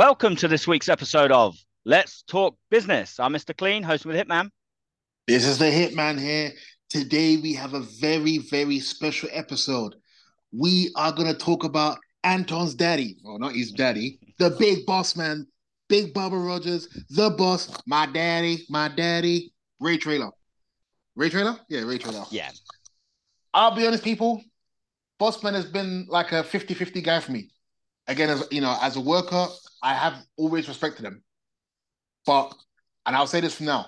Welcome to this week's episode of Let's Talk Business. I'm Mr. Clean, host with Hitman. This is the Hitman here. Today we have a very, very special episode. We are going to talk about Anton's daddy, well, not his daddy, the big boss man, Big Bubba Rogers, the boss, my daddy, my daddy, Ray Traylor. Ray Traylor? Yeah, Ray Traylor. Yeah. I'll be honest, people. Bossman has been like a 50 50 guy for me. Again, as you know, as a worker, I have always respected him. But, and I'll say this from now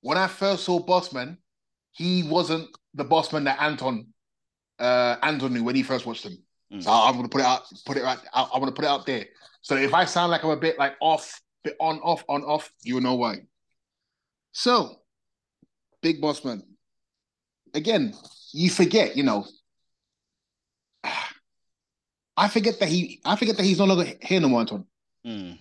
when I first saw Bossman, he wasn't the Bossman that Anton uh Anton knew when he first watched him. Mm. So I'm gonna put it out, put it right. I, I want to put it out there. So if I sound like I'm a bit like off, bit on, off, on, off, you know why. So, Big Bossman. Again, you forget, you know. I forget that he. I forget that he's no longer here no more, Anton. Mm.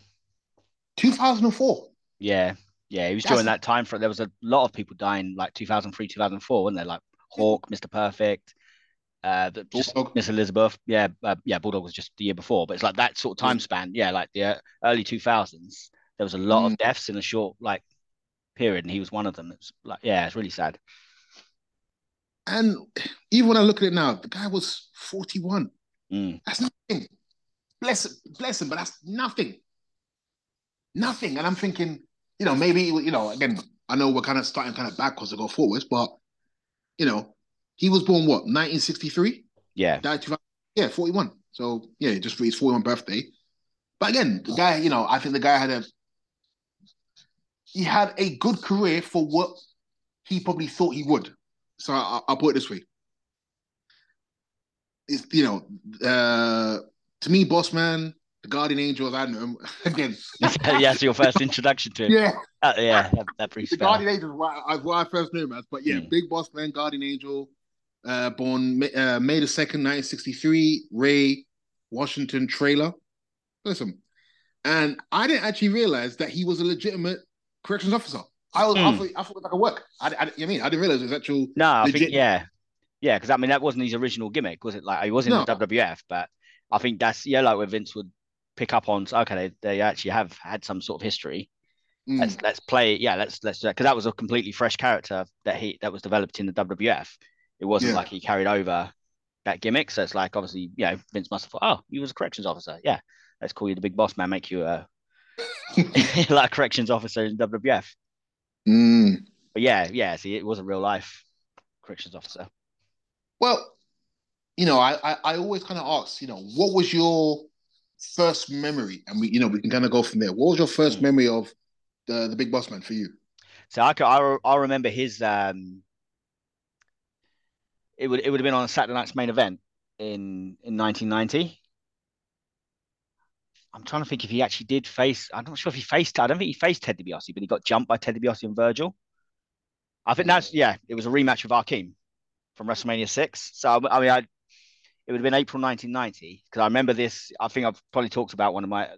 2004. Yeah. Yeah. He was That's- during that time for there was a lot of people dying like 2003, 2004, weren't there? Like Hawk, Mr. Perfect, uh, the. Miss Elizabeth. Yeah. Uh, yeah. Bulldog was just the year before, but it's like that sort of time span. Yeah. Like the uh, early 2000s, there was a lot of Mm. deaths in a short like period, and he was one of them. It's like, yeah, it's really sad. And even when I look at it now, the guy was 41. Mm. That's nothing. Bless, bless him, but that's nothing. Nothing. And I'm thinking, you know, maybe, you know, again, I know we're kind of starting kind of backwards to go forwards, but, you know, he was born what, 1963? Yeah. Died yeah, 41. So, yeah, just for his 41 birthday. But again, the guy, you know, I think the guy had a, he had a good career for what he probably thought he would. So I, I'll put it this way. It's, you know, uh, to me, Boss Man, the Guardian Angel, as I know him, again, yeah. So your first introduction to him. yeah, Uh, yeah. That, that the spell. Guardian Angel is what I, what I first knew him as. But yeah, Mm. Big Boss Man, Guardian Angel, uh, born May, uh, May the 2nd, 1963, Ray Washington Traylor. Listen, and I didn't actually realize that he was a legitimate corrections officer. I was, I Mm. thought, I thought it was like a work. I, I, I mean, I didn't realize it was actual. No, I think yeah, yeah, because I mean that wasn't his original gimmick, was it? Like he was in No. the WWF, but I think that's yeah, like where Vince would pick up on. Okay, they, they actually have had some sort of history. Mm. Let's let's play. Yeah, let's let's because that was a completely fresh character that he that was developed in the WWF. It wasn't Yeah. like he carried over that gimmick. So it's like obviously, you know, Vince must have thought, oh, you was a corrections officer. Yeah, let's call you the big boss man. Make you a like a corrections officer in WWF. Mm. But yeah, yeah. See, it was a real life corrections officer. Well, you know, I, I, I always kind of ask, you know, what was your first memory? And we, you know, we can kind of go from there. What was your first Mm. memory of the the Big Boss Man for you? So I, could, I, I remember his. Um, it would it would have been on a Saturday Night's main event in in 1990. I'm trying to think if he actually did face. I'm not sure if he faced. I don't think he faced Ted DiBiase, but he got jumped by Ted DiBiase and Virgil. I think that's yeah. It was a rematch with Akeem from WrestleMania six. So I I mean, I it would have been April 1990 because I remember this. I think I've probably talked about one of my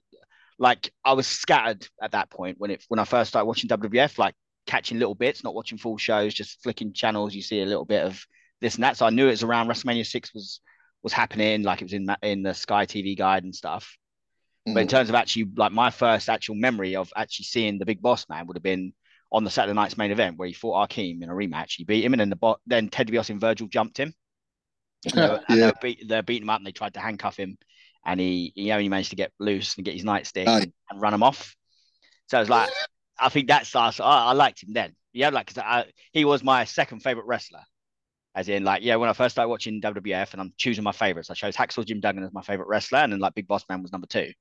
like I was scattered at that point when it when I first started watching WWF, like catching little bits, not watching full shows, just flicking channels. You see a little bit of this and that. So I knew it was around WrestleMania six was was happening, like it was in that in the Sky TV guide and stuff. But in mm. terms of actually like my first actual memory of actually seeing the Big Boss Man would have been on the Saturday night's main event where he fought Akeem in a rematch. He beat him, and then the bo- then Ted DiBiase and Virgil jumped him. And they were, and they Yeah. were beat, they're beating him up, and they tried to handcuff him, and he he only managed to get loose and get his nightstick oh, Aye. and, and run him off. So it was like, I think that's I, I liked him then. Yeah, like 'cause I, he was my second favorite wrestler. As in, like, yeah, when I first started watching WWF and I'm choosing my favorites, I chose Hacksaw Jim Duggan as my favorite wrestler, and then like Big Boss Man was number two.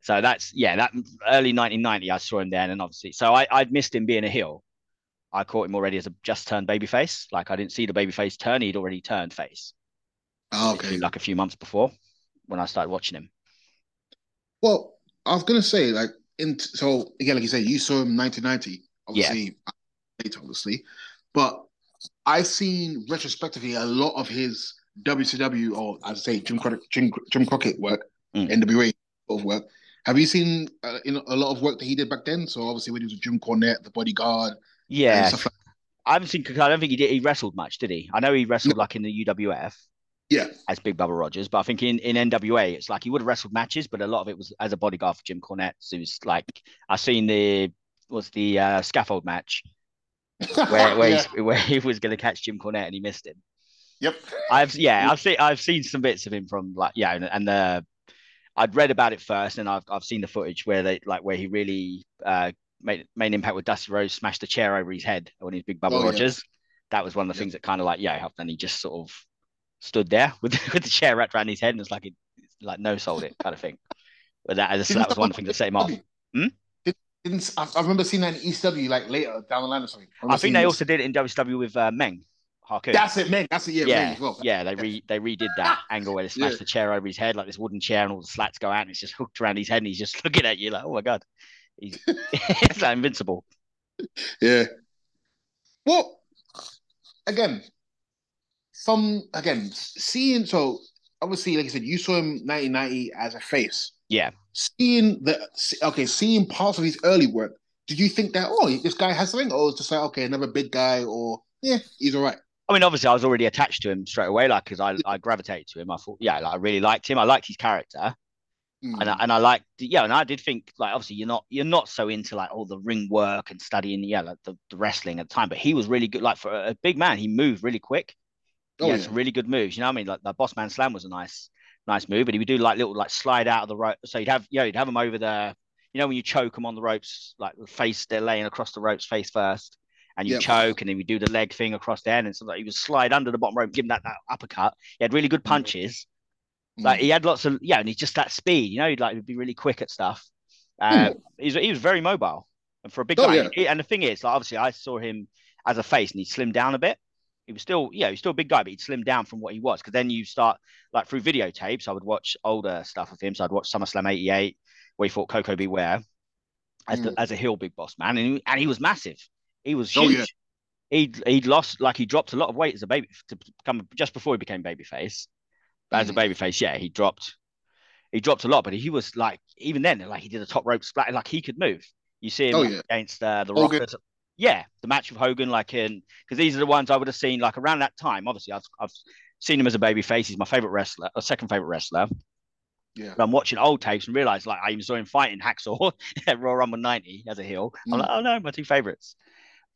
So that's yeah, that early 1990, I saw him then, and obviously, so I I'd missed him being a heel. I caught him already as a just turned babyface. Like I didn't see the babyface turn; he'd already turned face. Oh, okay. Like a few months before, when I started watching him. Well, I was gonna say, like, in so again, like you said, you saw him 1990, obviously, later, obviously, but I've seen retrospectively a lot of his WCW or I'd say Jim Crockett, Jim, Jim Crockett work, Mm. NWA of work. Have you seen uh, in a lot of work that he did back then? So obviously when he was with Jim Cornette, the Bodyguard, Yeah, like I haven't seen. I don't think he did. He wrestled much, did he? I know he wrestled like in the UWF. Yeah. as Big Bubba Rogers. But I think in, in NWA, it's like he would have wrestled matches, but a lot of it was as a bodyguard for Jim Cornette. So it was like I've seen the was the uh, scaffold match where where, yeah. where he was going to catch Jim Cornette and he missed him. Yep. I've yeah, I've seen I've seen some bits of him from like yeah, and, and the I'd read about it first, and I've I've seen the footage where they like where he really uh made an impact with Dusty Rhodes smashed the chair over his head when he's Big Bubba Oh, yeah. Rogers. That was one of the Yep. things that kind of like yeah helped. And he just sort of stood there with with the chair wrapped around his head, and it's like it like no sold it kind of thing. But that that was one of the things that set him off. Hmm? Did, didn't I, I remember seeing that in ECW like later down the line or something. I think they also did it in WCW with uh, Meng Harcoon. That's it, man. That's it. Yeah, yeah, well. yeah, they re they redid that angle where they smashed Yeah. the chair over his head, like this wooden chair, and all the slats go out, and it's just hooked around his head, and he's just looking at you like, oh my god, he's like invincible. Yeah. Well, again, some again seeing so obviously, like I said, you saw him 1990 as a face. Yeah. Seeing the okay, seeing parts of his early work, did you think that oh this guy has something, or it's just like okay another big guy, or yeah he's all right. I mean, obviously, I was already attached to him straight away, like because I I gravitated to him. I thought, yeah, like, I really liked him. I liked his character, Mm. and I, and I liked, yeah, and I did think like obviously you're not you're not so into like all the ring work and studying, yeah, like the, the wrestling at the time, but he was really good. Like for a, a big man, he moved really quick. He Oh, had yeah. some really good moves. You know what I mean? Like the Boss Man Slam was a nice, nice move, but he would do like little like slide out of the rope. So you'd have, yeah, you'd have him over the, you know, when you choke them on the ropes, like face, they're laying across the ropes face first, and you Yep. choke, and then we do the leg thing across the end, and so like he would slide under the bottom rope, give him that, that uppercut. He had really good punches. Like Mm. he had lots of, yeah, and he's just that speed. You know, he'd like he'd be really quick at stuff. Uh, he's he was very mobile, and for a big Oh, guy. yeah. he- and the thing is, like obviously, I saw him as a face, and he slimmed down a bit he was still, yeah, he's still a big guy, but he'd slimmed down from what he was. Because then you start like through videotapes, I would watch older stuff of him. So I'd watch SummerSlam '88, where he fought Koko B. Ware as the, Mm. as a heel big boss man, and he, and he was massive. He was Oh, huge. yeah. He'd he'd lost like he dropped a lot of weight as a baby to become just before he became babyface. But as a Mm. babyface, yeah, he dropped he dropped a lot, but he was like even then, like he did a top rope splat, like he could move. You see him Oh, like, yeah. against uh, the. Hogan. Yeah, the match with Hogan, like in because these are the ones I would have seen like around that time. Obviously, I've I've seen him as a babyface. He's my favorite wrestler, or second favorite wrestler. Yeah. But I'm watching old tapes and realize like I even saw him fighting Hacksaw at Royal Rumble '90 as a heel. I'm Mm. like, oh no, my two favorites.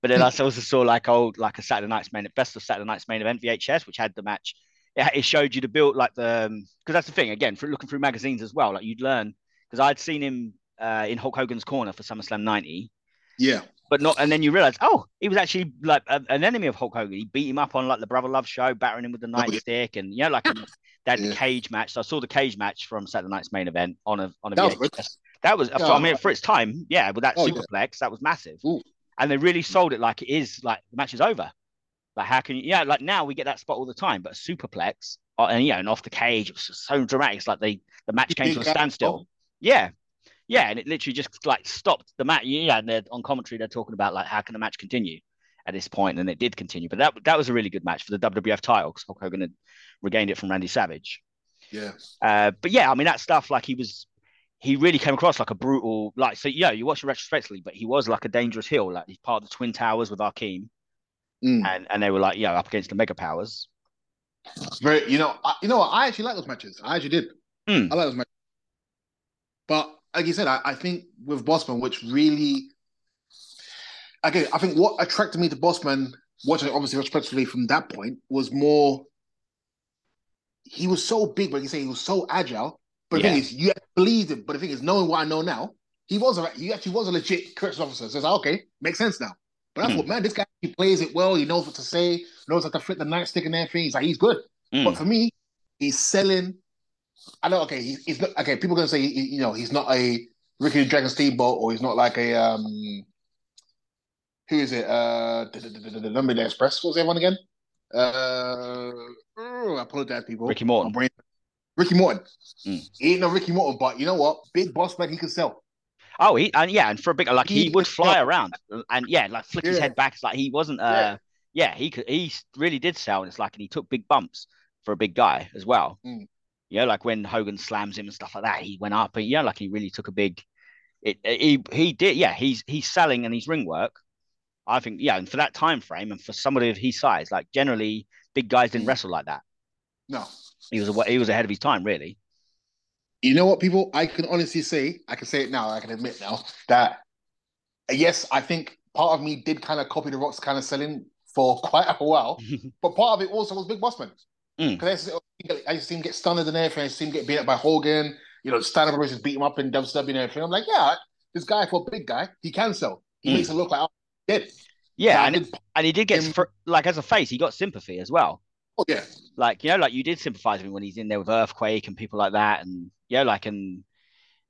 But then I also saw like old like a Saturday Night's main best of Saturday Night's main event VHS, which had the match. It, it showed you the build like the because that's the thing again for looking through magazines as well. Like you'd learn because I'd seen him uh, in Hulk Hogan's corner for SummerSlam '90, Yeah. but not. And then you realize, oh, he was actually like a, an enemy of Hulk Hogan. He beat him up on like the Brother Love show, battering him with the yeah. nightstick, and you know, like um, had Yeah. cage match. So I saw the cage match from Saturday Night's main event on a on a That VHS. good. That was, Yeah. I mean, for its time, yeah, with that Oh, yeah. superplex, that was massive. Ooh. And they really sold it like it is, like the match is over. Like how can you? Yeah, like now we get that spot all the time, but a superplex uh, and yeah, and off the cage, it was just so dramatic. It's like they the match came to a standstill. Yeah, yeah, and it literally just like stopped the match. Yeah, and they're on commentary they're talking about like how can the match continue at this point, and it did continue. But that that was a really good match for the WWF title because Hulk Hogan had regained it from Randy Savage. Yeah. Uh, but yeah, I mean that stuff like he was, he really came across like a brutal, like so. Yeah, you watch it retrospectively, but he was like a dangerous heel. Like he's part of the Twin Towers with Akeem, Mm. and and they were like, yeah, up against the Mega Powers. Very, you know, I, you know, what? I actually like those matches. I actually did. Mm. I like those matches. But like you said, I, I think with Bossman, which really, again, I think what attracted me to Bossman, watching obviously respectively from that point, was more. He was so big, but you say he was so agile. But the Yeah. thing is, you believed him. But the thing is, knowing what I know now, he was a he actually was a legit corrections officer. So it's like, okay, makes sense now. But I Mm. thought, man, this guy he plays it well. He knows what to say. Knows how to flip the nightstick and everything. He's like, he's good. Mm. But for me, he's selling. I know. Okay, he's, he's not. Okay, people are gonna say he- you know he's not a Ricky Dragon Steamboat or he's not like a um. Who is it? Uh, the, the, the, Express. What's everyone again? Uh, oh, I apologize, people. Ricky Morton. Ricky Morton. Mm. He ain't no Ricky Morton, but you know what? Big boss man, he can sell. Oh, he and yeah, and for a big like he He would fly around and yeah, like flick his head back. It's like he wasn't. Uh, yeah, he could. He really did sell, and it's like and he took big bumps for a big guy as well. Mm. You know, like when Hogan slams him and stuff like that, he went up and yeah, like he really took a big. It he he did yeah. He's he's selling and he's ring work. I think yeah, and for that time frame and for somebody of his size, like generally big guys didn't Mm. wrestle like that. No. He was a, he was ahead of his time, really. You know what, people? I can honestly say, I can say it now. I can admit now that yes, I think part of me did kind of copy the Rock's kind of selling for quite a while, but part of it also was Big Bossman. Because mm. I, I see him get stunned and everything. I see him get beat up by Hogan. You know, stand up versus beat him up in WCW and everything. I'm like, yeah, this guy for a big guy, he can sell. He mm. makes it look like oh, dead. Yeah, and, and he did get him, like as a face, he got sympathy as well. Oh yeah, like you know, like you did sympathize with him when he's in there with Earthquake and people like that, and yeah, like and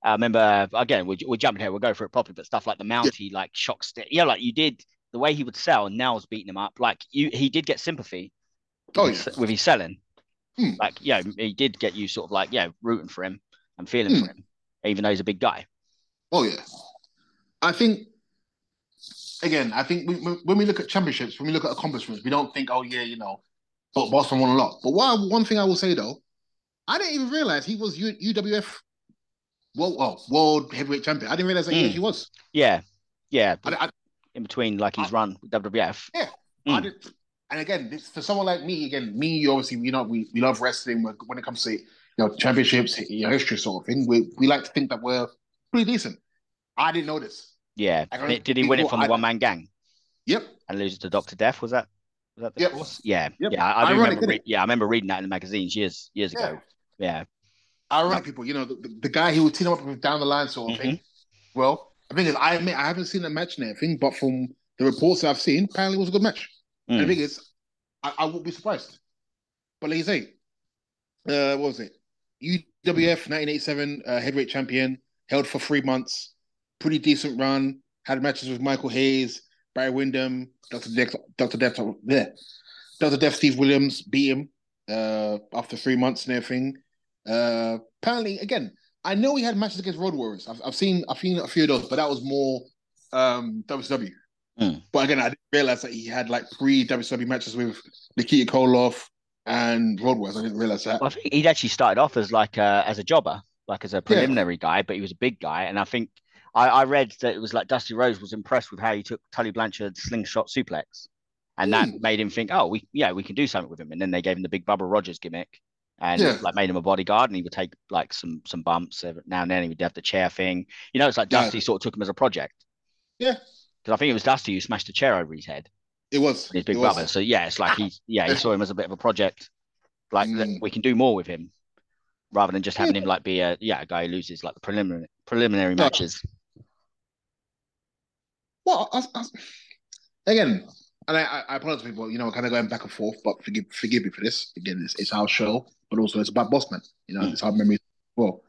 I remember again, we're, we're jumping here, we'll go for it properly, but stuff like the Mountie, yeah. like shock stick, yeah, like you did the way he would sell, and now was beating him up. Like you, he did get sympathy. Oh with, yeah. with his selling. Hmm. Like yeah, he did get you sort of like yeah, rooting for him and feeling hmm. for him, even though he's a big guy. Oh yeah, I think again, I think we, when we look at championships, when we look at accomplishments, we don't think, oh yeah, you know, but Boston won a lot. But what, one thing I will say though, I didn't even realize he was U, UWF world, well, world heavyweight champion. I didn't realize that mm. he was. Yeah, yeah. I, I, in between, like he's I, run with WWF. Yeah, mm. I did. And again, this, for someone like me, again, me, obviously, you know, we, we love wrestling when it comes to you know championships, you know, history sort of thing. We we like to think that we're pretty decent. I didn't know this. Yeah. Did he win it from the one man gang? Yep. And lose to Doctor Death? Was that? Was that the yep. course? Yeah. Yep. Yeah. I, I remember. Re- yeah, I remember reading that in the magazines years years yeah. ago. Yeah. Ironic people, you know, the, the, the guy who would team up with down the line sort of mm-hmm. thing. Well, the thing is, I admit I haven't seen a match and everything, but from the reports I've seen, apparently it was a good match. Mm. And the thing is, I, I wouldn't be surprised. But like you say, uh, what was it? UWF 1987 uh, heavyweight champion, held for three months, pretty decent run. Had matches with Michael Hayes, Barry Windham, Dr. Death, Dr. Death, there. Dr. Death, Steve Williams beat him uh, after three months and everything. Uh, apparently, again, I know he had matches against Road Warriors. I've, I've seen I've seen a few of those, but that was more um, WCW. Mm. But again, I didn't realize that he had like pre WCW matches with Nikita Koloff and Road Warriors. I didn't realize that. Well, I think he'd actually started off as like a, as a jobber, like as a preliminary yeah. guy, but he was a big guy, and I think I, I, read that it was like Dusty Rhodes was impressed with how he took Tully Blanchard's slingshot suplex, and that hmm. made him think, oh, we yeah, we can do something with him. And then they gave him the big Bubba Rogers gimmick, and yeah. like made him a bodyguard, and he would take like some some bumps now and then. He would have the chair thing, you know. It's like Dusty yeah. sort of took him as a project. Yeah, because I think it was Dusty who smashed the chair over his head. It was his big brother. So yeah, it's like he yeah he saw him as a bit of a project, like mm. we can do more with him, rather than just having him like be a yeah a guy who loses like the preliminary preliminary matches. Well, I, I, again, and I, I apologize to people, you know, kind of going back and forth, but forgive forgive me for this. Again, it's, it's our show, but also it's about Bossman. You know, mm. it's our memory. Well,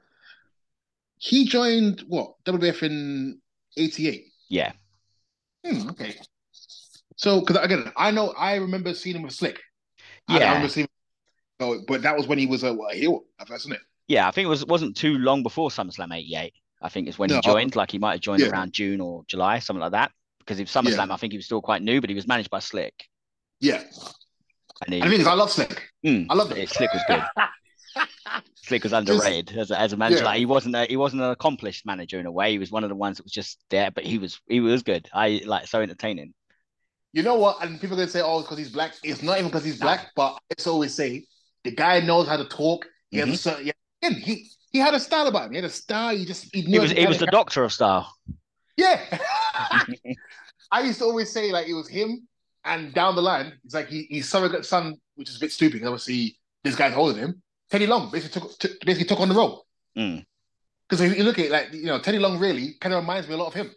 he joined what WWF in '88. Yeah. Hmm, okay. So, because again, I know I remember seeing him with Slick. Yeah. I, remember seeing. Oh, but that was when he was a, a heel, wasn't it? Yeah, I think it was wasn't too long before SummerSlam '88. I think is when no, he joined. Like he might have joined yeah. around June or July, something like that. Because if SummerSlam, yeah. I think he was still quite new, but he was managed by Slick. Yeah. And he, I mean, I love Slick. Mm, I love it. Slick was good. Slick was underrated just, as, a, as a manager. Yeah. Like he wasn't a, he wasn't an accomplished manager in a way. He was one of the ones that was just there, but he was he was good. I like so entertaining. You know what? And people are gonna say, "Oh, because he's black." It's not even because he's black, but it's always say the guy knows how to talk. He mm-hmm. has a certain, yeah, he he had a style about him. He had a style. He just he, he was he was the doctor of style. Yeah. I used to always say like it was him, and down the line, it's like he, he's surrogate son, which is a bit stupid because obviously this guy's holding him. Teddy Long basically took t- basically took on the role. Because mm. if you look at it, like you know, Teddy Long really kind of reminds me a lot of him.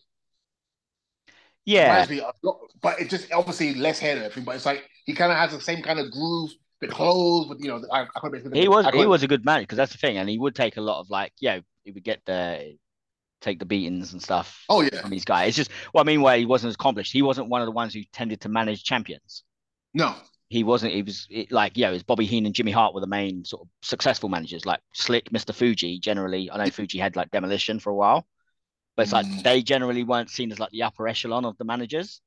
Yeah, reminds me a lot, but it's just obviously less hair and everything. But it's like he kind of has the same kind of groove the clothes, but you know, I, I he was he was a good man because that's the thing, and he would take a lot of like, yeah, he would get the take the beatings and stuff. Oh yeah, from these guys. It's just well, I mean, where he wasn't as accomplished. He wasn't one of the ones who tended to manage champions. No, he wasn't. He was it, like, yeah, it was Bobby Heenan and Jimmy Hart were the main sort of successful managers. Like Slick, Mister Fuji. Generally, I know Fuji had like Demolition for a while, but it's like mm. they generally weren't seen as like the upper echelon of the managers.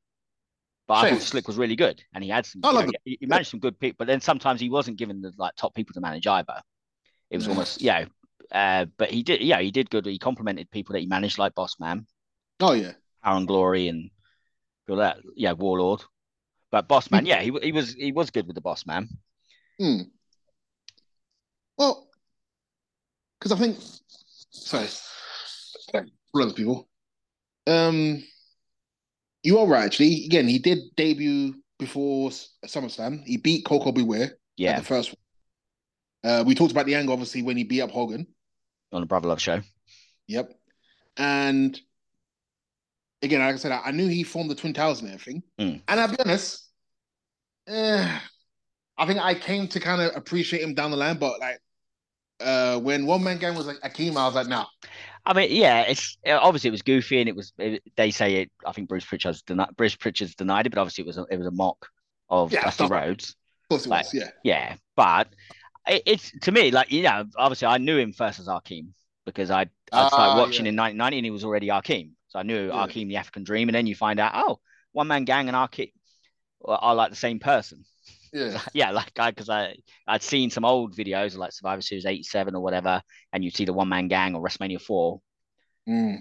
But I thought Slick was really good, and he had some. I love know, he, he, managed some good people, but then sometimes he wasn't given the like top people to manage either. It was almost yeah, uh, but he did yeah he did good. He complimented people that he managed like Boss Man. Oh yeah, Power and Glory and all that yeah Warlord. But Boss Man, hmm. yeah, he he was he was good with the Boss Man. Mm. Well, because I think, sorry, other people. Um, you are right. Actually, again, he did debut before SummerSlam. He beat Koko Beware. Ware. Yeah, the first one. Uh, we talked about the angle, obviously, when he beat up Hogan on the Brother Love show. Yep, and again, like I said, I, knew he formed the Twin Towers and everything. Mm. And I'll be honest, eh, I think I came to kind of appreciate him down the line, but like uh, when One Man Gang was like Akeem, I was like, no. Nah. I mean, yeah, it's obviously it was goofy, and it was. It, they say it. I think Bruce Pritchard's denied. Bruce Pritchard's denied it, but obviously it was a, it was a mock of yeah, Dusty Rhodes. Of course it like, was, yeah, yeah. But it, it's to me like you know, obviously I knew him first as Akeem because I I started uh, watching yeah. in 1990 and he was already Akeem, so I knew yeah. Akeem the African Dream, and then you find out oh, One Man Gang and Akeem are like the same person. Yeah, yeah, like I because I I'd seen some old videos like Survivor Series '87 or whatever, and you'd see the One Man Gang or WrestleMania Four. Mm.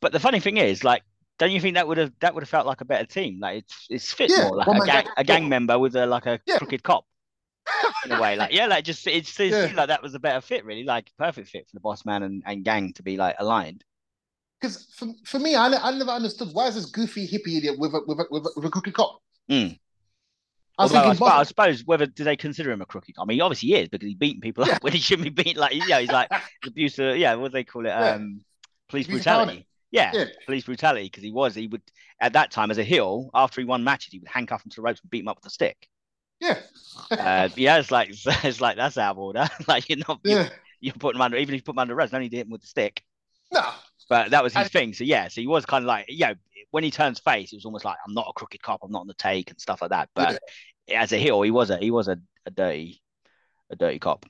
But the funny thing is, like, don't you think that would have that would have felt like a better team? Like it's it's fit yeah, more like a gang, a gang member with a like a yeah. crooked cop in a way. Like yeah, like just it seems yeah. like that was a better fit, really, like perfect fit for the boss man and, and gang to be like aligned. Because for, for me, I, I never understood why is this goofy hippie idiot with a with a, with a, with a crooked cop. Mm. I, Although, I, suppose, I, suppose, whether do they consider him a crooked? I mean, obviously he is because he's beating people yeah. up when he shouldn't be beating. Like, yeah, he's like abuser. Yeah, what do they call it? Yeah. Um, police brutality. Yeah, yeah, police brutality because he was. He would at that time as a heel after he won matches, he would handcuff him to the ropes and beat him up with a stick. Yeah, uh, yeah. It's like it's like that's out of order. like you're not. Yeah. You're, you're putting him under. Even if you put him under arrest, only did him with the stick. No. But that was his thing. So yeah, so he was kind of like, yeah, when he turns face, it was almost like I'm not a crooked cop, I'm not on the take and stuff like that. But as a heel, he was a he was a, a dirty a dirty cop.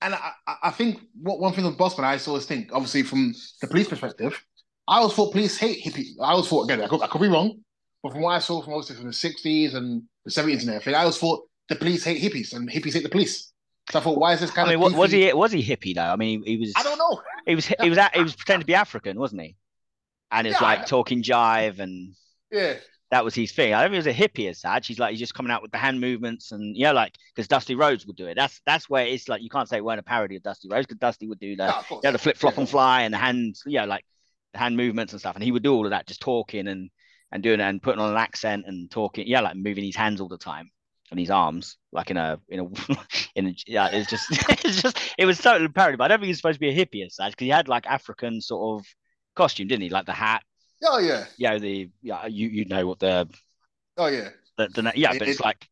And I, I think what one thing with Bossman I always think, obviously from the police perspective, I always thought police hate hippies. I always thought again, I could, I could be wrong, but from what I saw from obviously from the sixties and the seventies and everything, I always thought the police hate hippies and hippies hate the police. So I thought, why is this kind I mean, of? was he was he hippie though? I mean, he, he was. I don't know. He was. He was. He was pretending to be African, wasn't he? And it's yeah, like talking jive and. Yeah that was his thing. I don't think he was a hippie as such. He's like he's just coming out with the hand movements and you know, like because Dusty Rhodes would do it. That's that's where it's like you can't say it weren't a parody of Dusty Rhodes because Dusty would do the no, yeah, the flip flop yeah. and fly and the hands, yeah, like the hand movements and stuff. And he would do all of that, just talking and and doing it and putting on an accent and talking, yeah, like moving his hands all the time and his arms, like in a in a in a, yeah, it's just it's just it was totally parody. But I don't think he's supposed to be a hippie as such because he had like African sort of costume, didn't he? Like the hat Oh yeah. Yeah, the yeah, you you know what the Oh yeah. The, the yeah, it, but it's it, like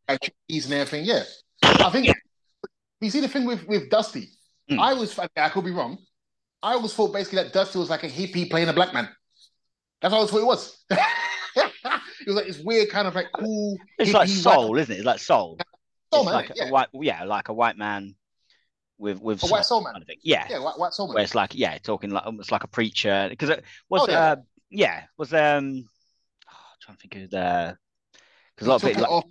cheese and everything. Yeah, I think yeah. you see the thing with with Dusty. Mm. I was I could be wrong. I always thought basically that Dusty was like a hippie playing a black man. That's what I always thought it was. it was like this weird kind of like cool. It's like soul, white... isn't it? It's like soul. Soul man, like yeah. a white, yeah, like a white man with with a white soul man. Kind of. Yeah, yeah, white, white soul man. Where it's like yeah, talking like almost like a preacher because it was oh, yeah. uh, yeah, was um, oh, I'm trying to think of the because a lot of people. Like, off,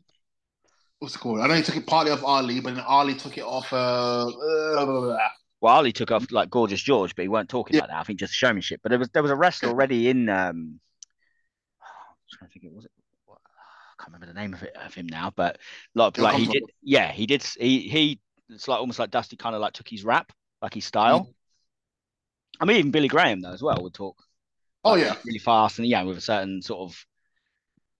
what's it called? I know he took it partly off Ali, but then Ali took it off. Uh, uh, well, Ali took off like Gorgeous George, but he weren't talking yeah. like that. I think just showmanship. But there was there was a wrestler already in. um I'm trying to think, it was it. I can't remember the name of it of him now, but like, like he did. Yeah, he did. He he. It's like almost like Dusty kind of like took his rap, like his style. Mm-hmm. I mean, even Billy Graham though as well would talk Oh yeah, really fast and yeah, with a certain sort of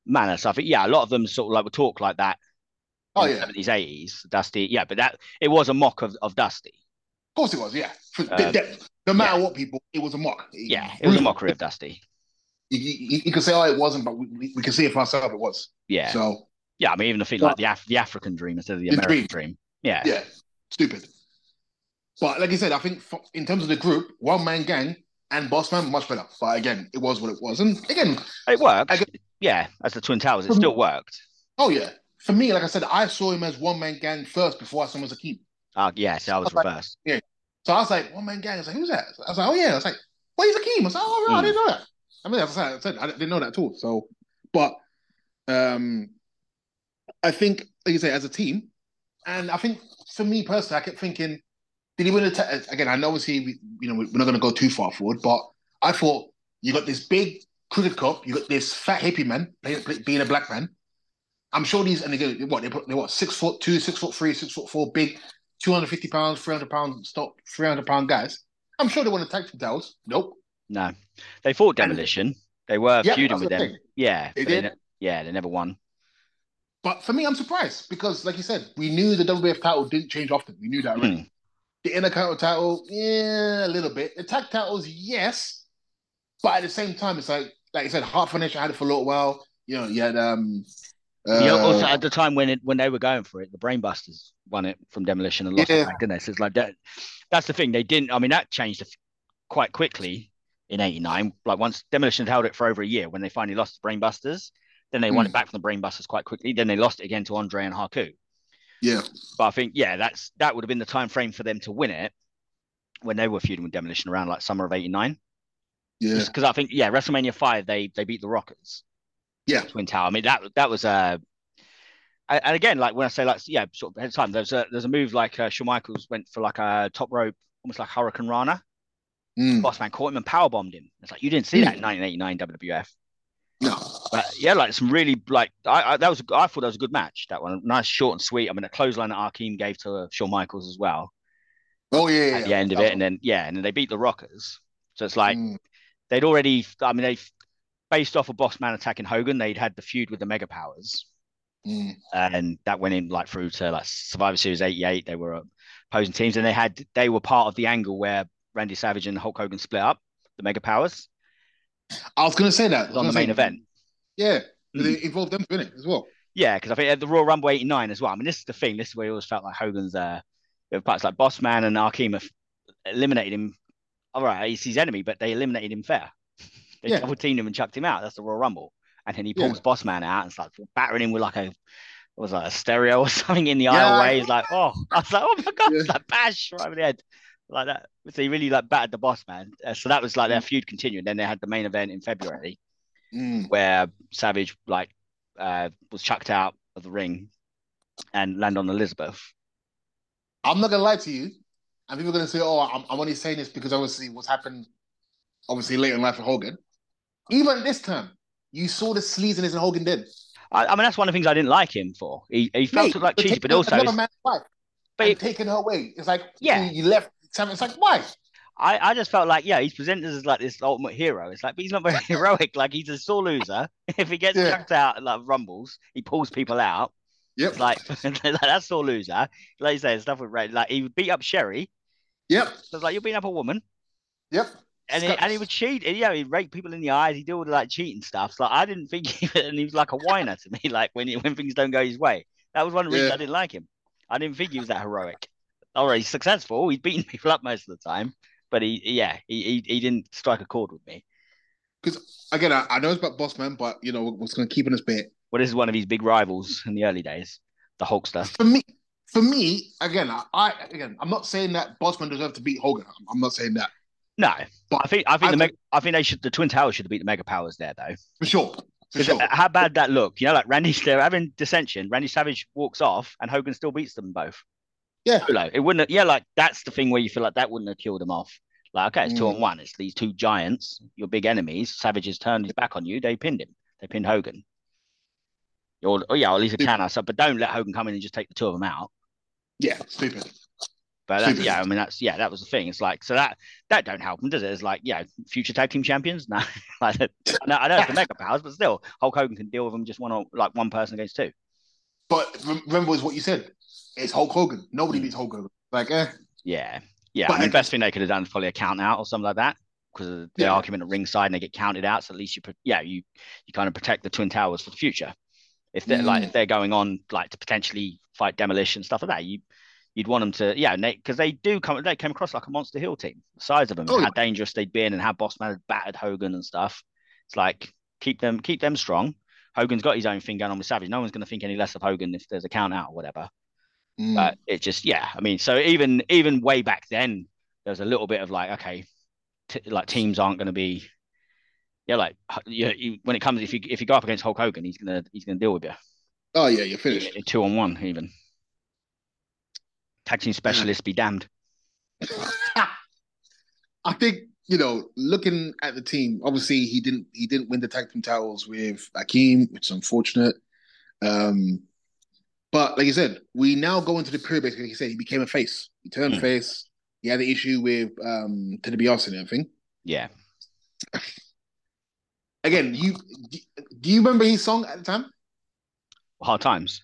manner. So I think yeah, a lot of them sort of like would talk like that. Oh yeah, seventies, eighties, Dusty. Yeah, but that it was a mock of, of Dusty. Of course it was. Yeah, um, no matter yeah. what people, it was a mock. Yeah, it was a mockery of Dusty. You, you, you, can say, oh, it wasn't, but we, we can see it for ourselves. It was. Yeah. So. Yeah, I mean, even the thing like the Af- the African dream instead of the, the American dream. dream. Yeah. Yeah. Stupid. But like I said, I think in terms of the group, one man gang, and Bossman much better. But again, it was what it was, and again, it worked. Again, yeah, as the Twin Towers, it still worked. Oh yeah, for me, like I said, I saw him as one man gang first before I saw him as Akeem. Oh yeah, so I was, was reversed. Like, yeah, so I was like one man gang. I was like, who's that? I was like, oh yeah. I was like, well, he's Akeem. I was like, oh, mm. I didn't know that. I mean, as I said, I didn't know that at all. So, but um, I think, like you say, as a team, and I think for me personally, I kept thinking did he win t- again? I know obviously you know we're not going to go too far forward, but I thought you got this big crooked cop, you got this fat hippie man playing, play, being a black man. I'm sure these and again what they put they what six foot two, six foot three, six foot four, big two hundred fifty pounds, three hundred pounds, stop three hundred pound guys. I'm sure they want to team titles. Nope. No, they fought Demolition. And, they were yep, feuding with the them. Thing. Yeah, they did. They, yeah, they never won. But for me, I'm surprised because, like you said, we knew the WWF title didn't change often. We knew that already. Mm. The Intercontinental title, yeah, a little bit. The tag titles, yes, but at the same time, it's like, like you said, Hart Foundation had it for a little while. You know, you had um. Uh, yeah, also at the time when it when they were going for it, the Brainbusters won it from Demolition and lost yeah. it back, didn't they? So it's like that. That's the thing. They didn't. I mean, that changed quite quickly in '89. Like once Demolition held it for over a year, when they finally lost the Brainbusters, then they mm. won it hmm. back from the Brainbusters quite quickly. Then they lost it again to Andre and Haku. Yeah. But I think, yeah, that's that would have been the time frame for them to win it when they were feuding with Demolition around like summer of '89. Yeah. Because I think, yeah, WrestleMania five, they they beat the Rockers. Yeah. Twin Tower. I mean, that that was uh and again, like when I say like yeah, sort of ahead of time, there's a there's a move like uh, Shawn Michaels went for like a top rope, almost like hurricanrana. Mm. Boss man caught him and power bombed him. It's like you didn't see mm. that in 1989 WWF. No, but yeah, like some really like I, I that was I thought that was a good match. That one, nice, short and sweet. I mean, a clothesline that Akeem gave to uh, Shawn Michaels as well. Oh yeah, at the end of it, and then yeah, and then they beat the Rockers. So it's like mm. they'd already. I mean, they based off a of Boss Man attacking Hogan, they'd had the feud with the Mega Powers, mm. and that went in like through to like Survivor Series '88. They were opposing teams, and they had they were part of the angle where Randy Savage and Hulk Hogan split up the Mega Powers. I was going to say that on the main say, event. Yeah, mm. they involved them in it as well. Yeah, because I think at the Royal Rumble '89 as well. I mean, this is the thing. This is where he always felt like Hogan's uh, parts like Boss Man and Akeem eliminated him. All right, he's his enemy, but they eliminated him fair. They yeah. double teamed him and chucked him out. That's the Royal Rumble. And then he pulls yeah. Boss Man out and starts battering him with like a was like a stereo or something in the yeah. aisleway. He's like, oh, I was like, oh my god, yeah. it's like bash right over the head like that. So he really like battered the boss man. Uh, so that was like their mm. feud continued. Then they had the main event in February, mm. where Savage like uh, was chucked out of the ring and land on Elizabeth. I'm not gonna lie to you, and people are gonna say, "Oh, I'm, I'm only saying this because obviously what's happened, obviously later in life with Hogan." Even this time, you saw the sleaziness in Hogan did. I, I, mean, that's one of the things I didn't like him for. He, he felt Mate, like cheesy, but also another man's wife but taking her away. It's like yeah, you left it's like, why? I, I just felt like, yeah, he's presented as like this ultimate hero. It's like, but he's not very heroic. Like he's a sore loser. if he gets yeah. chucked out like rumbles, he pulls people out. Yep. It's like, that's sore loser. Like you say, stuff with Ray. Like he would beat up Sherry. Yep. So it's like you're beating up a woman. Yep. And he, and he would cheat. And, yeah, he'd rape people in the eyes. He'd do all the like cheating stuff. So, like I didn't think he, and he was like a whiner to me. Like when he, when things don't go his way. That was one reason yeah. I didn't like him. I didn't think he was that heroic all right, he's successful. He's beating people up most of the time, but he, yeah, he, he, he didn't strike a chord with me. Because again, I, I, know it's about Bossman, but you know what's going to keep in his bit. Well, this is one of his big rivals in the early days, the Hulkster. For me, for me, again, I, I again, I'm not saying that Bossman deserved to beat Hogan. I'm, I'm not saying that. No, but I think I think I, the Meg- I think they should the Twin Towers should have beat the Mega Powers there though. For sure. For sure. How bad that look? You know, like Randy, they're having dissension. Randy Savage walks off, and Hogan still beats them both. Yeah. Like, it wouldn't have, yeah, like that's the thing where you feel like that wouldn't have killed him off. Like, okay, it's mm. two on one. It's these two giants, your big enemies. Savages turned his back on you. They pinned him. They pinned Hogan. Or, oh yeah, or at least a can I so, but don't let Hogan come in and just take the two of them out. Yeah, stupid. But that's, yeah, I mean that's yeah, that was the thing. It's like so that that don't help them, does it? It's like yeah, future tag team champions. No, like, I know, I know it's the mega powers, but still, Hulk Hogan can deal with them just one on like one person against two. But remember, is what you said it's Hulk Hogan. Nobody hmm. beats Hulk Hogan. Like, eh. Yeah. Yeah. But I mean, best thing they could have done is probably a count out or something like that because of the yeah. argument at ringside and they get counted out. So at least you, yeah, you, you kind of protect the Twin Towers for the future. If they're mm. like, if they're going on like to potentially fight demolition, stuff like that, you, you'd want them to, yeah, because they, they, do come, they came across like a monster hill team, the size of them, oh, how dangerous they'd been and how Bossman had battered Hogan and stuff. It's like, keep them, keep them strong. Hogan's got his own thing going on with Savage. No one's going to think any less of Hogan if there's a count out or whatever. Mm. But it just, yeah, I mean, so even even way back then, there was a little bit of like, okay, t- like teams aren't going to be, yeah, like you, you, when it comes if you if you go up against Hulk Hogan, he's gonna he's gonna deal with you. Oh yeah, you're finished. Two on one even. Tag team specialist be damned. I think you know, looking at the team, obviously he didn't he didn't win the tag team titles with Akeem, which is unfortunate. Um, But like you said, we now go into the period basically. Like you said, he became a face. He turned Mm. face. He had the issue with um DiBiase and everything. Yeah. Again, you do you remember his song at the time? Hard times.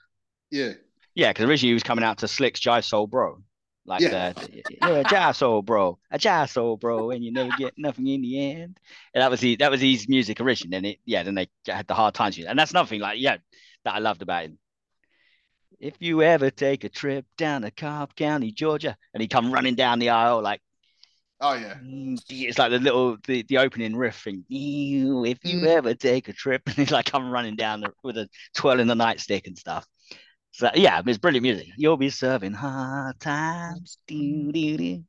Yeah. Yeah, because originally he was coming out to Slick's Jive Soul Bro. Like Yeah. the yeah, Jive Soul Bro, a Soul Bro, and you never get nothing in the end. And that was the that was his music origin. And it yeah, then they had the hard times. And that's nothing like yeah, that I loved about him. If you ever take a trip down to Cobb County, Georgia, and he come running down the aisle like Oh yeah. Mm, It's like the little the, the opening riff thing. If you Mm. ever take a trip, and he's like I'm running down the, with a twirling the nightstick and stuff. So yeah, it's brilliant music. You'll be serving hard times. Doo, doo, doo.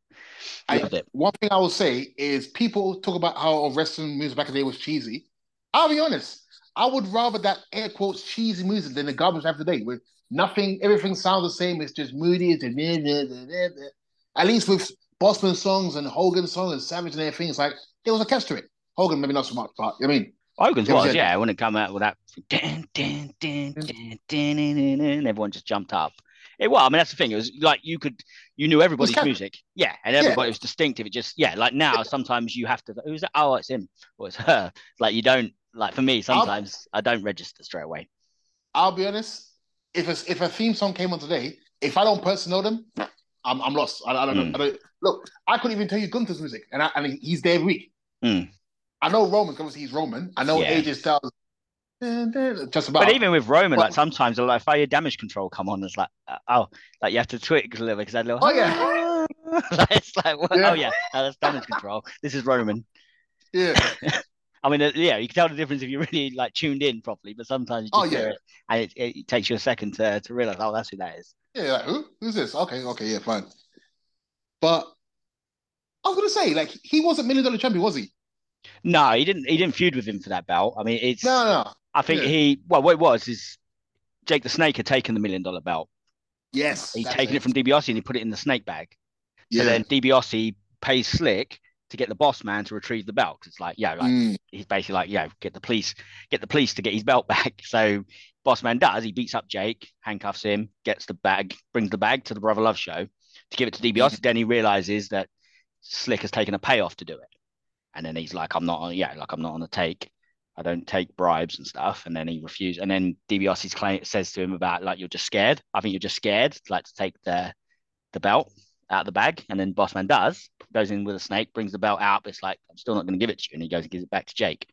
I-. One thing I will say is people talk about how wrestling music back in the day was cheesy. I'll be honest. I would rather that air quotes cheesy music than the garbage of today with nothing, everything sounds the same. It's just moody. It's just. At least with Bossman songs and Hogan songs and Savage and everything, it's like there was a catch to it. Hogan maybe not so much, but I mean, Hogan's was, was a, yeah, when it came out with that, dun, dun, dun, and everyone just jumped up. It well, I mean that's the thing. It was like you could, you knew everybody's of, music, yeah, and everybody yeah. was distinctive. It just, yeah, like now sometimes you have to. Who's that? Oh, it's him or it's her. Like you don't like for me sometimes I'll, I do not register straight away. I'll be honest. If a, if a theme song came on today, if I don't personally know them, I'm, I'm lost. I, I don't know. Hmm. I don't, look, I couldn't even tell you Gunther's music, and I, I mean he's there every week. Mm. I know Roman, obviously he's Roman. I know Yeah. AJ Styles. Just about. But even with Roman, like sometimes like if I hear damage control come on, it's like uh, oh, like you have to twig a little bit because that little Oh, yeah. like, it's like well, Yeah. oh yeah, no, that's damage control. This is Roman. yeah, I mean, uh, yeah, you can tell the difference if you're really like tuned in properly, but sometimes you Oh, yeah. it and it, it takes you a second to, to realize, oh, that's who that is. yeah. Like, who? Who's this? Okay, okay, yeah, fine. But I was gonna say, like, he wasn't million dollar champion, was he? No, he didn't. He didn't feud with him for that belt. I mean, it's. No, no. I think yeah. he. Well, what it was is Jake the Snake had taken the million dollar belt. Yes, He'd taken it from DiBiase and he put it in the snake bag. Yeah. So then DiBiase pays Slick to get the boss man to retrieve the belt. It's like, yeah, like Mm, he's basically like, yeah, get the police, get the police to get his belt back. So boss man does. He beats up Jake, handcuffs him, gets the bag, brings the bag to the Brother Love show to give it to DiBiase. Then he realizes that Slick has taken a payoff to do it, and then he's like, I'm not on, yeah, like I'm not on the take. I don't take bribes and stuff. And then he refused. And then DiBiase's claim says to him about like you're just scared. I think you're just scared, like to take the the belt out of the bag. And then Bossman does, goes in with a snake, brings the belt out, but it's like, I'm still not going to give it to you. And he goes and gives it back to Jake.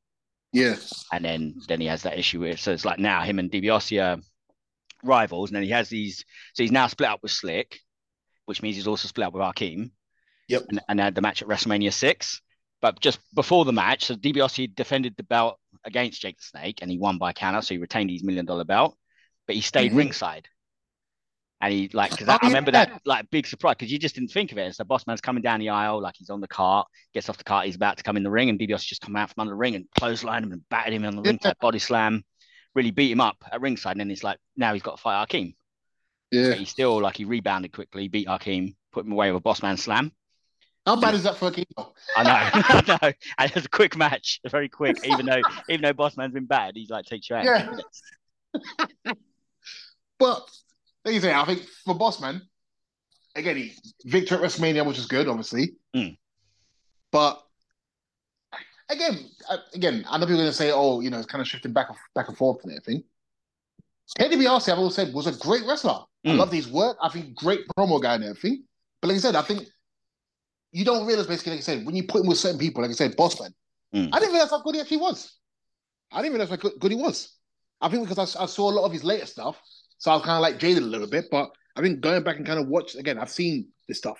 yeah. And then then he has that issue with so it's like now him and DiBiase are rivals. And then he has these so he's now split up with Slick, which means he's also split up with Akeem. Yep. And, and had the match at WrestleMania six. But just before the match, so DiBiase defended the belt against Jake the Snake and he won by counter, so he retained his million dollar belt, but he stayed Mhm. ringside. And he like because Oh, I remember that like big surprise because you just didn't think of it. So Bossman's coming down the aisle, like he's on the cart, gets off the cart, he's about to come in the ring, and DiBiase just come out from under the ring and clothesline him and battered him on the ring, Yeah. type body slam, really beat him up at ringside. And then it's like now he's got to fight Akeem. Yeah. But he still like he rebounded quickly, beat Akeem, put him away with a Bossman slam. How bad is that for a keeper? I know, I know. And it was a quick match, very quick. Even though even though Bossman's been bad, he's like takes you out. Yeah. But like you say, I think for Bossman, again, he victory at WrestleMania, which is good, obviously. Mm. But again, again, I know people are going to say, "Oh, you know, it's kind of shifting back and back and forth and everything." Teddy DiBiase, I've always said, was a great wrestler. I Mm. love his work. I think great promo guy and everything. But like I said, I think you don't realize basically, like I said, when you put him with certain people, like I said, Bossman, Mm. I didn't realize how good he actually was. I didn't realize how good, good he was. I think because I, I saw a lot of his later stuff, so I was kind of like jaded a little bit. But I think going back and kind of watch again, I've seen this stuff.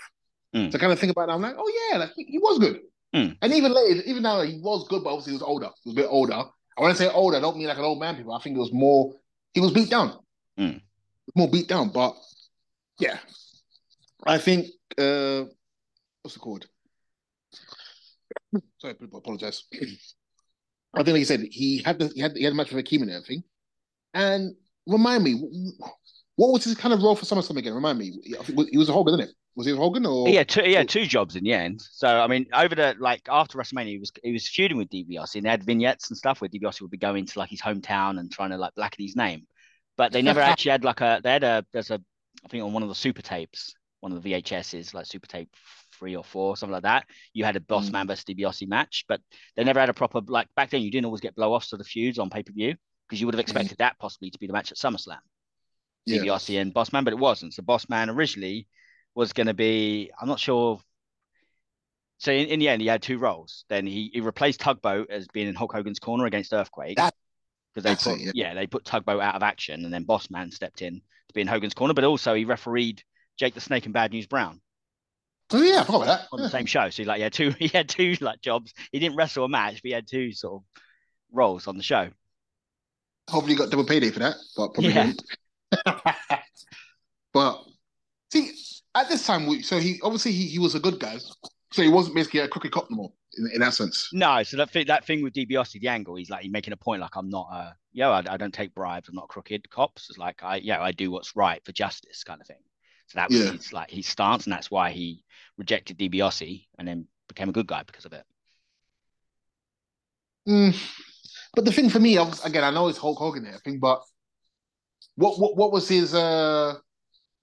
Mm. So kind of think about it, I'm like, oh yeah, like he, he was good. Mm. And even later, even now he was good, but obviously he was older. He was a bit older. I want to say older, I don't mean like an old man people. I think it was more he was beat down. Mm. More beat down. But yeah. I think uh what's it called? Sorry, people apologize. I think, like you said, he had the, he had he had a match with Akeem and everything. And remind me, what was his kind of role for SummerSlam again? Remind me. He was a Hogan, isn't it? Was he a Hogan or? Yeah, two, had two jobs in the end. So I mean, over the like after WrestleMania, he was he was feuding with DiBiase, and they had vignettes and stuff where DiBiase would be going to like his hometown and trying to like blacken his name. but they never actually had like a. They had a. There's a. I think on one of the super tapes, one of the VHSs, like super tape three or four, something like that. You had a Boss mm. Man versus DiBiase match, but they never had a proper like back then. You didn't always get blow offs to the feuds on pay per view because you would have mm. expected that possibly to be the match at SummerSlam, Yeah. DiBiase and Boss Man, but it wasn't. So Boss Man originally was going to be. I'm not sure. So in, in the end, he had two roles. Then he, he replaced Tugboat as being in Hulk Hogan's corner against Earthquake. That- because they that's put, it, yeah. yeah. they put Tugboat out of action, and then Boss Man stepped in to be in Hogan's corner. But also he refereed Jake the Snake and Bad News Brown Oh yeah, I forgot about that. on the same show. So he like he had two he had two like jobs. He didn't wrestle a match, but he had two sort of roles on the show. Hopefully, you got double payday for that, but probably Yeah. didn't. but see, at this time, we, so he obviously he, he was a good guy, so he wasn't basically a crooked cop no more in, in that sense. No, so that thing, that thing with DiBiase, the angle, he's like he's making a point like I'm not uh yeah, I, I don't take bribes, I'm not crooked cops. It's like I yeah, I do what's right for justice kind of thing. So that was Yeah. his like his stance, and that's why he rejected DiBiase and then became a good guy because of it. Mm. But the thing for me, again, I know it's Hulk Hogan there, thing, but what what what was his uh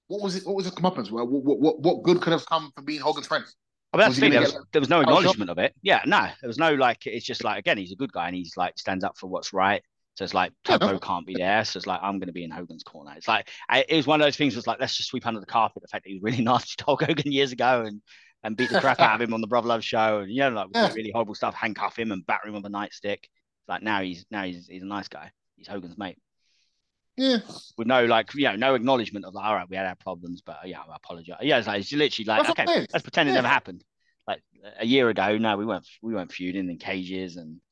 what was it what was his comeuppance? What what what, what good could have come from being Hogan's friend? I mean, that's Was the thing. There was, get- there was no Oh, acknowledgement of it. Yeah, no, there was no like. It's just like again, he's a good guy and he's like stands up for what's right. So it's like Yeah. Can't be there. So it's like I'm going to be in Hogan's corner. It's like I, it was one of those things. Was like let's just sweep under the carpet the fact that he was really nasty to Hogan years ago and and beat the crap out of him on the Brother Love show and you know like Yeah. really horrible stuff, handcuff him and batter him with a nightstick. It's Like now he's now he's he's a nice guy. He's Hogan's mate Yeah, with no like you know no acknowledgement of like all right we had our problems but yeah I apologize. Yeah, it's like it's literally like That's okay let's pretend it never happened. Like a year ago, no, we weren't we weren't feuding in cages and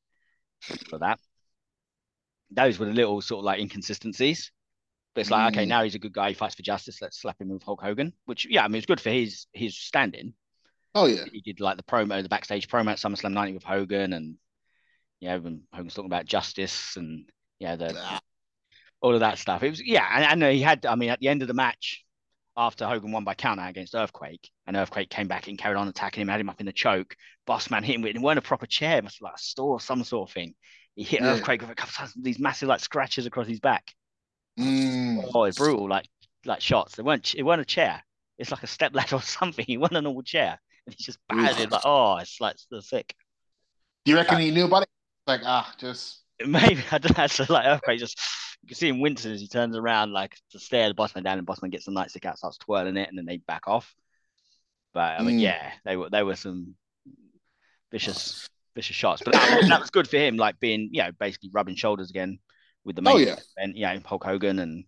for that. Those were the little sort of like inconsistencies. But it's like, okay, Mm. now he's a good guy, he fights for justice, let's slap him with Hulk Hogan. Which yeah, I mean it's good for his his standing. oh yeah, He did like the promo, the backstage promo at SummerSlam 90 with Hogan and yeah, when Hogan's talking about justice and yeah, the Nah. all of that stuff. It was yeah, and, and he had. I mean, at the end of the match, after Hogan won by count out against Earthquake, and Earthquake came back and carried on attacking him, had him up in the choke. Boss man hit him with it weren't a proper chair, it must be like a store or some sort of thing. He hit Yeah. Earthquake with a couple of times, these massive like scratches across his back. Mm. Oh, it's brutal, like like shots. They weren't. It weren't a chair. It's like a step ladder or something. He wasn't a normal chair, and he just battered it like oh, it's like so sick. Do you reckon he knew about it? Like ah, just Maybe I don't know. So like Earthquake just you can see him wincing as he turns around like to stare the bossman down, and bossman gets the nightstick out, starts twirling it, and then they back off. But I mean, Mm. yeah, they were they were some vicious vicious shots. But that, that was good for him, like being you know basically rubbing shoulders again with the main Oh, yeah. and you know Hulk Hogan and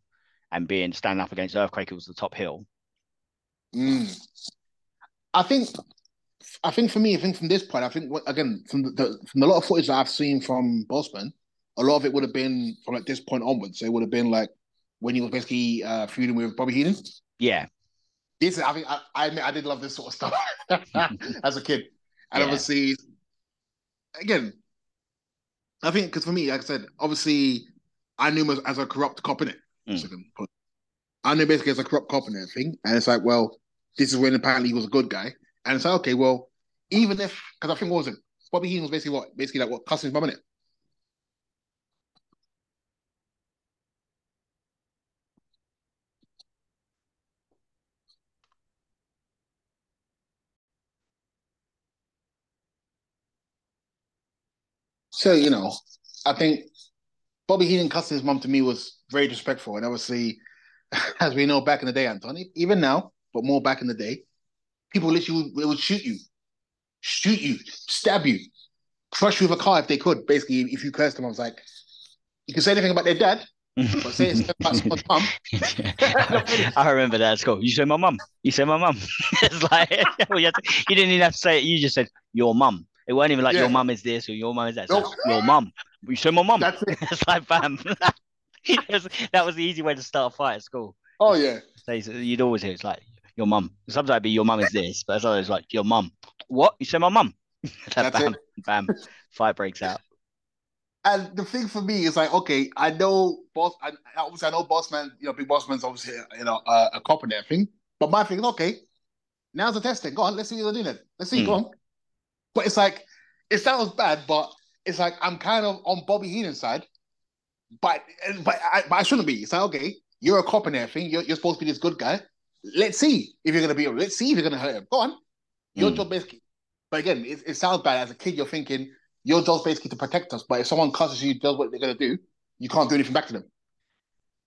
and being standing up against Earthquake. It was the top hill. Mm. I think, I think for me, I think from this point, I think again from the, from the lot of footage that I've seen from Bossman, a lot of it would have been from like this point onwards. So It would have been like when he was basically uh, feuding with Bobby Heenan. Yeah, This, I think, I, I admit, I did love this sort of stuff as a kid, and Yeah. obviously, again, I think because for me, like I said, obviously, I knew him as, as a corrupt cop in it. Mm. I knew basically as a corrupt cop and everything, and it's like, well, this is when apparently he was a good guy, and it's like, okay, well, even if because I think what was it, Bobby Heenan was basically what, basically like what, cussing his mum in it. So you know, I think Bobby Heenan cussing his mum to me was very disrespectful, and obviously, as we know, back in the day, Anthony, even now, but more back in the day, people literally would, would shoot you, shoot you, stab you, crush you with a car if they could. Basically, if you cursed them, I was like, you can say anything about their dad, but say it's about someone's mum. I remember that at school. You say my mum. You say my mum. it's like well, you, to- you didn't even have to say it. You just said your mum. It wasn't even like Yeah. your mum is this or your mum is that. It's Nope. like, your mum. You say my mum. That's it. it's like bam. That was the easy way to start a fight at school. Oh yeah, They- You'd always hear it's like your mum. Sometimes it'd be your mum is this, but it's always like your mum. What? You say my mum. That's bam, it. bam. Fight breaks out. and the thing for me is like, okay, I know boss. I, obviously, I know boss man. You know, big boss man's obviously you know uh, a cop and everything. But my thing is, okay, now's the testing. Go on, let's see what you're doing. It. Let's see. Hmm. Go on. But it's like it sounds bad, but it's like I'm kind of on Bobby Heenan's side but but I, but I shouldn't be. It's like okay, you're a cop and everything. You're, you're supposed to be this good guy. Let's see if you're gonna be. Let's see if you're gonna hurt him. Go on, your Mm. job basically. But again, it, it sounds bad. As a kid, you're thinking your job's basically to protect us. But if someone cusses you, does what they're gonna do, you can't do anything back to them.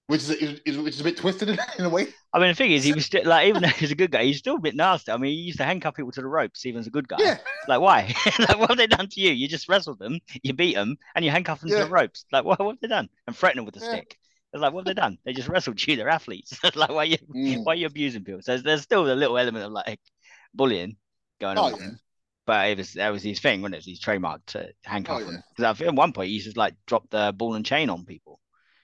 Which is, is, which is a bit twisted in, a way. I mean, the thing is, he was still like, even though he's a good guy, he's still a bit nasty. I mean, he used to handcuff people to the ropes, even as a good guy. Yeah, Like, why? like, what have they done to you? You just wrestled them, you beat them, and you handcuff them to the ropes. Like, what, what have they done? And threaten them with a Yeah. stick. It's like, what have they done? They just wrestled you. They're athletes. like, why are you Mm. why are you abusing people? So there's, there's still a little element of like bullying going Oh, on. yeah. But it was that was his thing, wasn't it? It was his trademark to handcuff Oh, them. Because at one point he used to like drop the ball and chain on people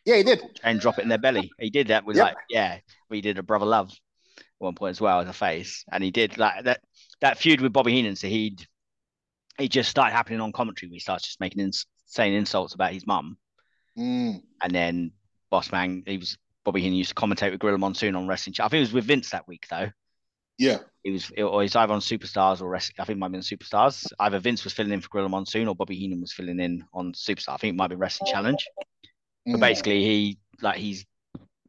yeah, he did. and drop it in their belly. He did that with Yep. like yeah, we did a brother love at one point as well as a face, and he did like that that feud with Bobby Heenan. So he'd he just started happening on commentary. We started just making ins- saying insults about his mum, Mm. and then Boss Man he was Bobby Heenan used to commentate with Gorilla Monsoon on wrestling. I think it was with Vince that week though. Yeah, he was it, or he's either on Superstars or wrestling. I think it might be on Superstars. Either Vince was filling in for Gorilla Monsoon or Bobby Heenan was filling in on Superstar. I think it might be Wrestling Challenge. But Mm. basically, he like he's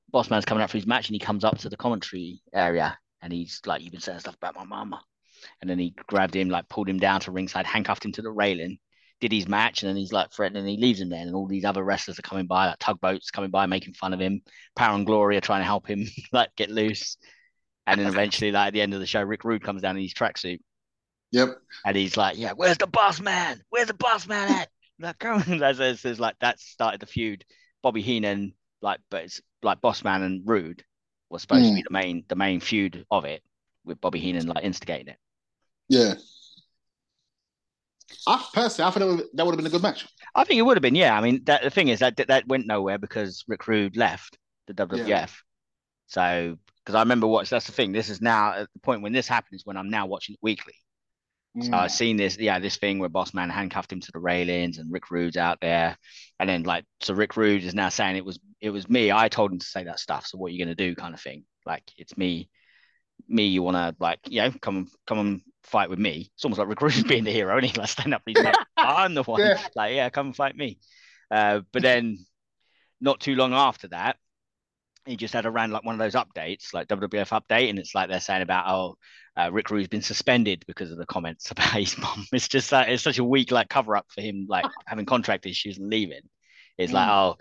boss man's coming up for his match, and he comes up to the commentary area, and he's like, "You've been saying stuff about my mama," and then he grabbed him, like pulled him down to ringside, handcuffed him to the railing, did his match, and then he's like threatening, and he leaves him there, and all these other wrestlers are coming by, like tugboats coming by, making fun of him. Power and Glory are trying to help him like get loose, and then eventually, like at the end of the show, Rick Rude comes down in his tracksuit. Yep. And he's like, "Yeah, where's the boss man? Where's the boss man at?" Like, go as as as like that started the feud. Bobby Heenan, like, but it's like Bossman and Rude was supposed to be mm. the main the main feud of it, with Bobby Heenan like instigating it. Yeah. I personally, I thought that would, have been a good match. I think it would have been, yeah. I mean, that the thing is that that went nowhere because Rick Rude left the WWF. Yeah. So, because I remember what that's the thing. This is now at the point when this happens when I'm now watching it weekly. So Mm. I've seen this, yeah, this thing where Boss Man handcuffed him to the railings and Rick Rude's out there. And then like so Rick Rude is now saying it was it was me. I told him to say that stuff. So what are you gonna do kind of thing? Like it's me, me, you wanna like, you know, come come and fight with me. It's almost like Rick Rude's being the hero, and he like stand up, he's like, I'm the one. Yeah. Like, yeah, come and fight me. Uh, but then not too long after that, he just had a around like one of those updates, like WWF update, and it's like they're saying about oh, uh, Rick Rude's been suspended because of the comments about his mom. It's just like it's such a weak like cover up for him like having contract issues and leaving. It's like oh,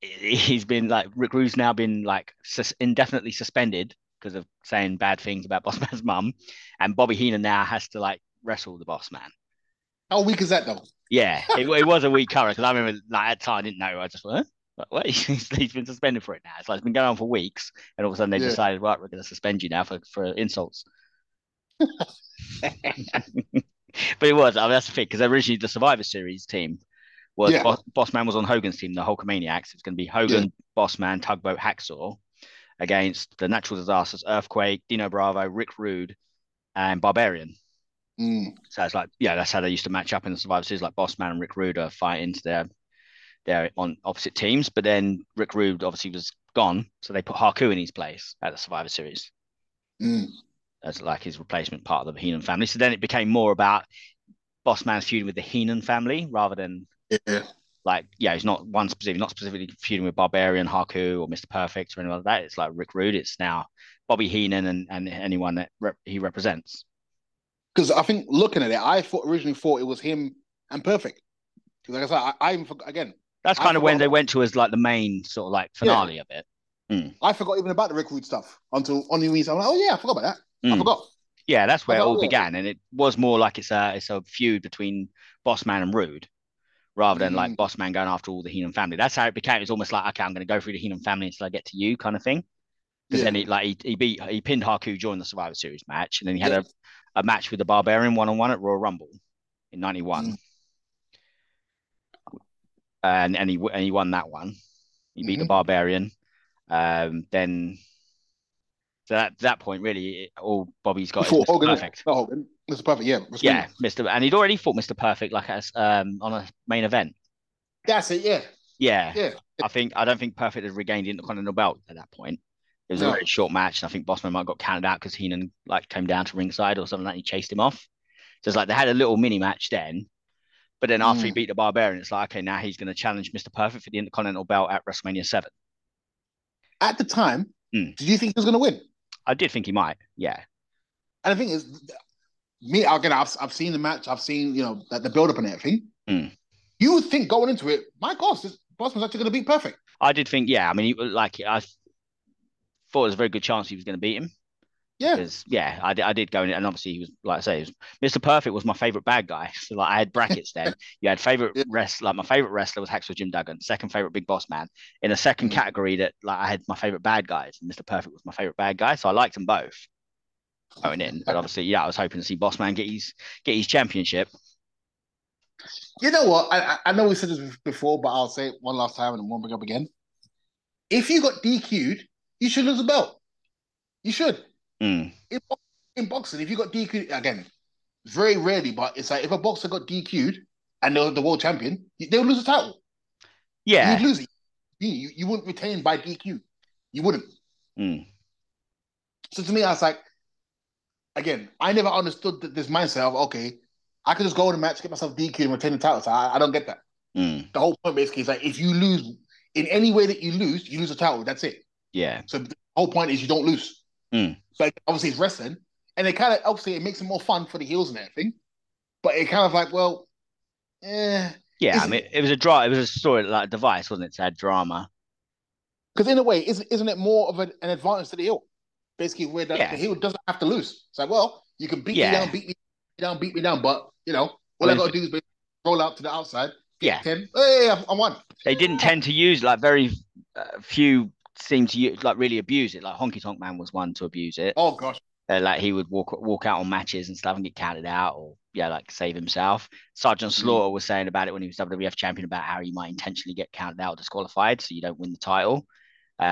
he's been like Rick Rude's now been like sus- indefinitely suspended because of saying bad things about Boss Man's mum, and Bobby Heenan now has to like wrestle the Boss Man. How weak is that though? Yeah, it, it was a weak cover because I remember like at the time I didn't know. I just went, what? What? He's, he's been suspended for it now. It's like it's been going on for weeks, and all of a sudden they Yeah. decided, right, we're going to suspend you now for for insults. but it was. I mean, that's the thing because originally the Survivor Series team was Yeah. Boss, Boss Man was on Hogan's team, the Hulkamaniacs. It's going to be Hogan, Boss Man, Tugboat, Hacksaw against the Natural Disasters, Earthquake, Dino Bravo, Rick Rude, and Barbarian. Mm. So it's like, yeah, that's how they used to match up in the Survivor Series. Like Boss Man and Rick Rude are fighting to their they're on opposite teams. But then Rick Rude obviously was gone, so they put Haku in his place at the Survivor Series Mm. as like his replacement part of the Heenan family. So then it became more about Boss Man's feuding with the Heenan family rather than Yeah. like, yeah, he's not one specific, not specifically feuding with Barbarian, Haku, or Mr. Perfect or anyone like that. It's like Rick Rude. It's now Bobby Heenan and, and anyone that rep- he represents. Because I think looking at it, I thought originally thought it was him and Perfect. Like I said, I, I even forgot, again, That's I kind of when they went to as like the main sort of like finale of it. I forgot even about the Rick Rude stuff until on the reason I'm like, oh yeah, I forgot about that. I Mm. forgot. Yeah, that's where it all yeah. began, and it was more like it's a it's a feud between Boss Man and Rude, rather than like Mm. Boss Man going after all the Heenan family. That's how it became. It's almost like okay, I'm going to go through the Heenan family until I get to you, kind of thing. Because Yeah. then he like he, he beat he pinned Haku during the Survivor Series match, and then he had Yeah. a, a match with the Barbarian one on one at Royal Rumble in '91, Mm. And and he and he won that one. He beat the Mhm. Barbarian. Um, then. So at that point, really, it, all Bobby's got is Mr. Hogan, Perfect. not Hogan, Mr. Perfect, yeah. Mr. Yeah, Mr. And he'd already fought Mr. Perfect like as um on a main event. That's it, yeah. Yeah, Yeah. I think I don't think Perfect had regained the Intercontinental belt at that point. It was a very short match, and I think Bossman might have got counted out because Heenan like came down to ringside or something like that. And he chased him off. So it's like they had a little mini match then, But then after he Mm. beat the Barbarian, it's like, okay, now he's going to challenge Mr. Perfect for the Intercontinental belt at WrestleMania 7. At the time, Mm. did you think he was going to win? I did think he might. Yeah. And the thing is, me again, I've I've seen the match, I've seen you know the, the build up and everything. Mm. You would think going into it, my gosh, this Bossman's actually going to be perfect. I did think, yeah. I mean, he, like, I thought it was a very good chance he was going to beat him. Yeah, Because, yeah, I, did- I did go in it. And obviously, he was, like I say, was, Mr. Perfect was my favorite bad guy. So, like, I had brackets then. You had favorite Yeah. wrestler. Like, my favorite wrestler was Hacksaw Jim Duggan. Second favorite Big Boss Man. In a second Mm. category, that, like, I had my favorite bad guys. And Mr. Perfect was my favorite bad guy. So, I liked them both going in. But obviously, yeah, I was hoping to see Boss Man get his, get his championship. you know what? I I- know we said this before, but I'll say it one last time and then won't bring up again. If you got DQ'd, you should lose a belt. You should. Mm. In, in boxing, if you got DQ'd again, very rarely, but it's like if a boxer got DQ'd and they're the world champion, they would lose the title. Yeah. You'd lose it. You, you, wouldn't retain by DQ. You wouldn't. Mm. So to me, I was like, again, I never understood th- this mindset of okay, I could just go in a match, get myself DQ, and retain the title. So I, I don't get that. Mm. The whole point basically is like if you lose in any way that you lose, you lose the title. That's it. Yeah. So the whole point is you don't lose. Mm. So obviously it's wrestling, and it kind of obviously it makes it more fun for the heels and everything. But it kind of like, well, eh, Yeah. I mean, it was a draw. It was a story like a device, wasn't it? To add drama. because in a way, isn't isn't it more of an, an advantage to the heel? Basically, where the, Yeah. the heel doesn't have to lose. It's like, well, you can beat Yeah. me down, beat me down, beat me down, but you know, I all I, mean, got to do is basically roll out to the outside, Yeah. ten. Hey, I, I won. They didn't tend to use like very uh, few seem to like really abuse it. Like Honky Tonk Man was one to abuse it. Oh gosh, Uh, like he would walk walk out on matches and stuff and get counted out or yeah, like save himself. Sergeant Mm. Slaughter was saying about it when he was WWF champion about how he might intentionally get counted out or disqualified so you don't win the title.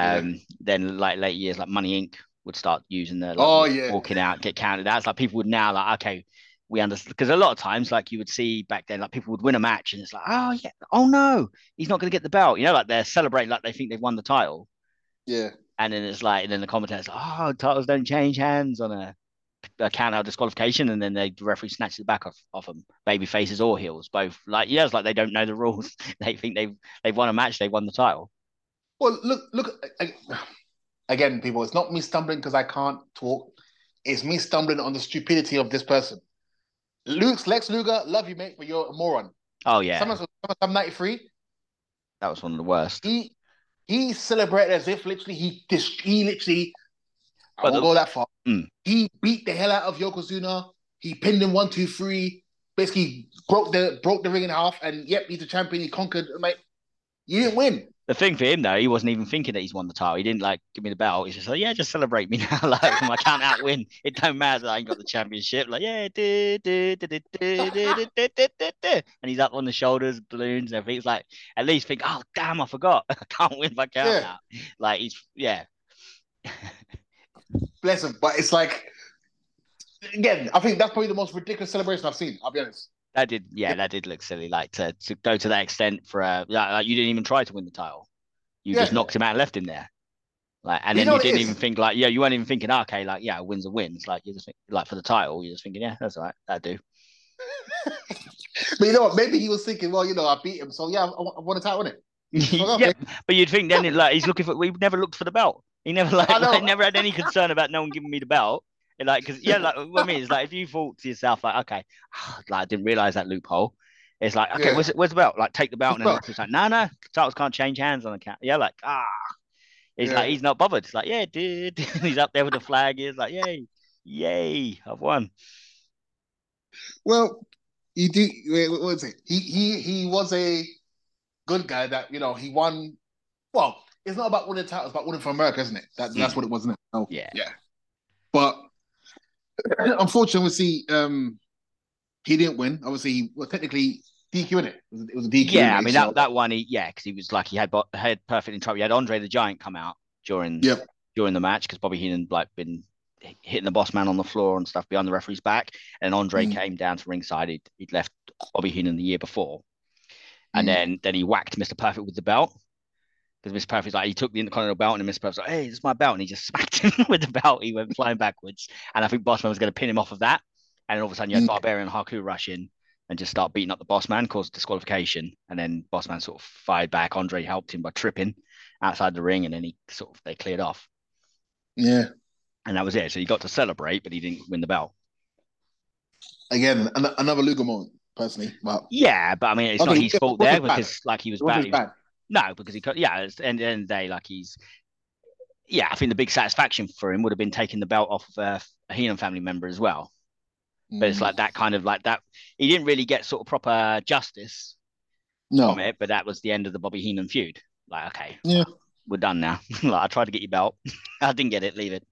Yeah. Um, then like late years, like Money Inc. would start using the like, Oh, yeah. walking out, get counted out. It's like people would now like okay. We understand because a lot of times, like you would see back then, like people would win a match and it's like, oh yeah, oh no, he's not going to get the belt. You know, like they're celebrating like they think they've won the title, yeah. and then it's like, and then the commentators, like, oh, titles don't change hands on a, a count out disqualification, and then they the referee snatches it back off off them, baby faces or heels, both. Like yeah, it's like they don't know the rules. they think they've they've won a match, they won the title. Well, look, look I- again, people. It's not me stumbling because I can't talk. It's me stumbling on the stupidity of this person. Luke's Lex Luger, love you, mate, but you're a moron. Oh yeah, Someone, I'm 93. that was one of the worst. He he celebrated as if literally he dis- he literally. I won't the- go that far. Mm. He beat the hell out of Yokozuna. He pinned him one, two, three. Basically broke the broke the ring in half, and yep, he's the champion. He conquered. Mate, you didn't win. The thing for him though, he wasn't even thinking that he's won the title. He didn't like give me the belt. He's just like, yeah, just celebrate me now. like I can't outwin. It don't matter that I ain't got the championship. Like, yeah, do, do, do, do, do, do, do, do, do, and he's up on the shoulders, balloons, and everything. It's like at least think, oh damn, I forgot. I can't win my count Yeah. out. Like he's yeah. Bless him. But it's like again, I think that's probably the most ridiculous celebration I've seen. I'll be honest. That did yeah, that did look silly. Like to, to go to that extent for a yeah, like you didn't even try to win the title. You just knocked him out and left him there. Like and You then you didn't even think like yeah, you weren't even thinking, okay, like yeah, win's a win. It's like you just think like for the title, you're just thinking, yeah, that's all right, that do. But you know what? Maybe he was thinking, well, you know, I beat him, so yeah, I, I won a title, innit? yeah, but you'd think then it, like he's looking for we never looked for the belt. He never like, like, never had any concern about no one giving me the belt. And, like because yeah, like what I mean is like if you thought to yourself like okay, like I didn't realize that loophole. It's like okay, Yeah. where's, where's the belt? Like take the belt, and then it's like no, no, titles can't change hands on account. Yeah, like ah, he's Yeah. like he's not bothered. It's like yeah, dude, he's up there with the flag. He's like yay, yay, I've won. Well, you do. Wait, what was it? He he he was a good guy that you know he won. Well, it's not about winning titles, it's about winning for America, isn't it? That, that's Mm. what it was, isn't it? So, Yeah. yeah. But unfortunately, see, um, he didn't win. Obviously, he well, technically DQ in it. It was, a DQ. Yeah, I mean that that one, he yeah, because he was like he had had perfect in trouble. He had Andre the Giant come out during Yep. during the match because Bobby Heenan like been hitting the boss man on the floor and stuff behind the referee's back, and Andre Mm. came down to ringside. He'd, he'd left Bobby Heenan the year before, and Mm. then then he whacked Mister Perfect with the belt. Because Mr. Perfect's like, he took the Intercontinental belt, and Mr. Perfect's like, hey, this is my belt. And he just smacked him with the belt. He went flying backwards. And I think Bossman was going to pin him off of that. And then all of a sudden, you had Mm. Barbarian and Haku rush in, and just start beating up the boss man, cause disqualification. And then boss man sort of fired back. Andre helped him by tripping outside the ring, and then he sort of they cleared off. Yeah. And that was it. So he got to celebrate, but he didn't win the belt. Again, an- another Luger moment, personally. But Yeah, but I mean, it's Okay, not his fault there bad. because like he was bad. he was- bad. No, because he could. Yeah, and the end of the day, like he's. Yeah, I think the big satisfaction for him would have been taking the belt off of a, Heenan family member as well. But it's Mm. like that kind of like that. He didn't really get sort of proper justice no. from it, but that was the end of the Bobby Heenan feud. Like, okay, Yeah. we're done now. like, I tried to get your belt, I didn't get it. Leave it.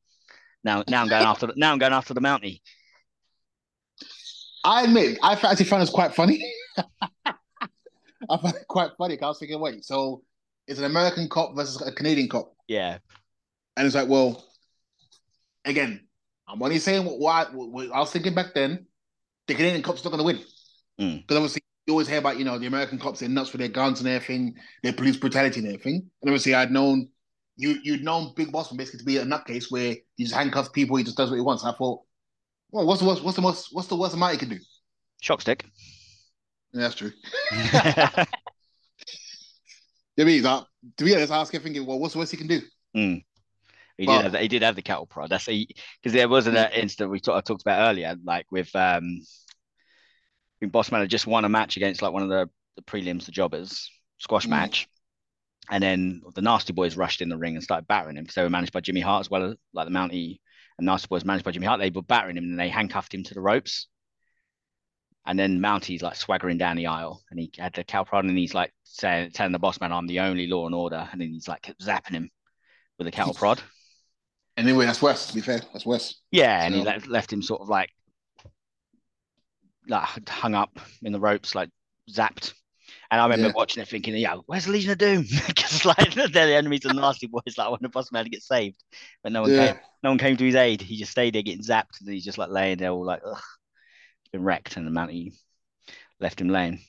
Now, now I'm going after. The, now I'm going after the Mountie. I admit, I actually found this quite funny. I found it quite funny. I was thinking, wait, so it's an American cop versus a Canadian cop, Yeah, and it's like, well, again, I'm only saying what, what, what I was thinking back then. The Canadian cop's not going to win Mm. because obviously you always hear about you know the American cops they're nuts with their guns and everything, their police brutality and everything. And obviously, I'd known you you'd known Big Boss basically to be a nutcase where he just handcuffs people, he just does what he wants. And I thought, well, what's the worst? What's the most? What's the worst amount he can do? shock stick. Yeah, that's true. You know what I mean, that, to be honest, I was thinking, well, what's the worst he can do? Mm. He But- did. Have, he did have the cattle prod. That's because there was an uh, incident we talk, I talked about earlier, like with um, I think Bossman had just won a match against like one of the, the prelims, the jobbers squash Mm. match, and then the Nasty Boys rushed in the ring and started battering him because they were managed by Jimmy Hart as well as like the Mountie and Nasty Boys managed by Jimmy Hart. They were battering him and they handcuffed him to the ropes. And then Mountie's like swaggering down the aisle, and he had the cow prod, and he's like saying, telling the boss man, "I'm the only law and order," and then he's like zapping him with a cattle prod. Anyway, that's West, to be fair. That's West. Yeah, and he So- left, left him sort of like, like hung up in the ropes, like zapped. And I remember Yeah. watching it thinking, yeah, where's the Legion of Doom? Because like they're the enemies of the nasty boys. Like I want the boss man to get saved, but no one Yeah. came. No one came to his aid. He just stayed there getting zapped, and he's just like laying there, all like, ugh, been wrecked, and the amount he left him laying.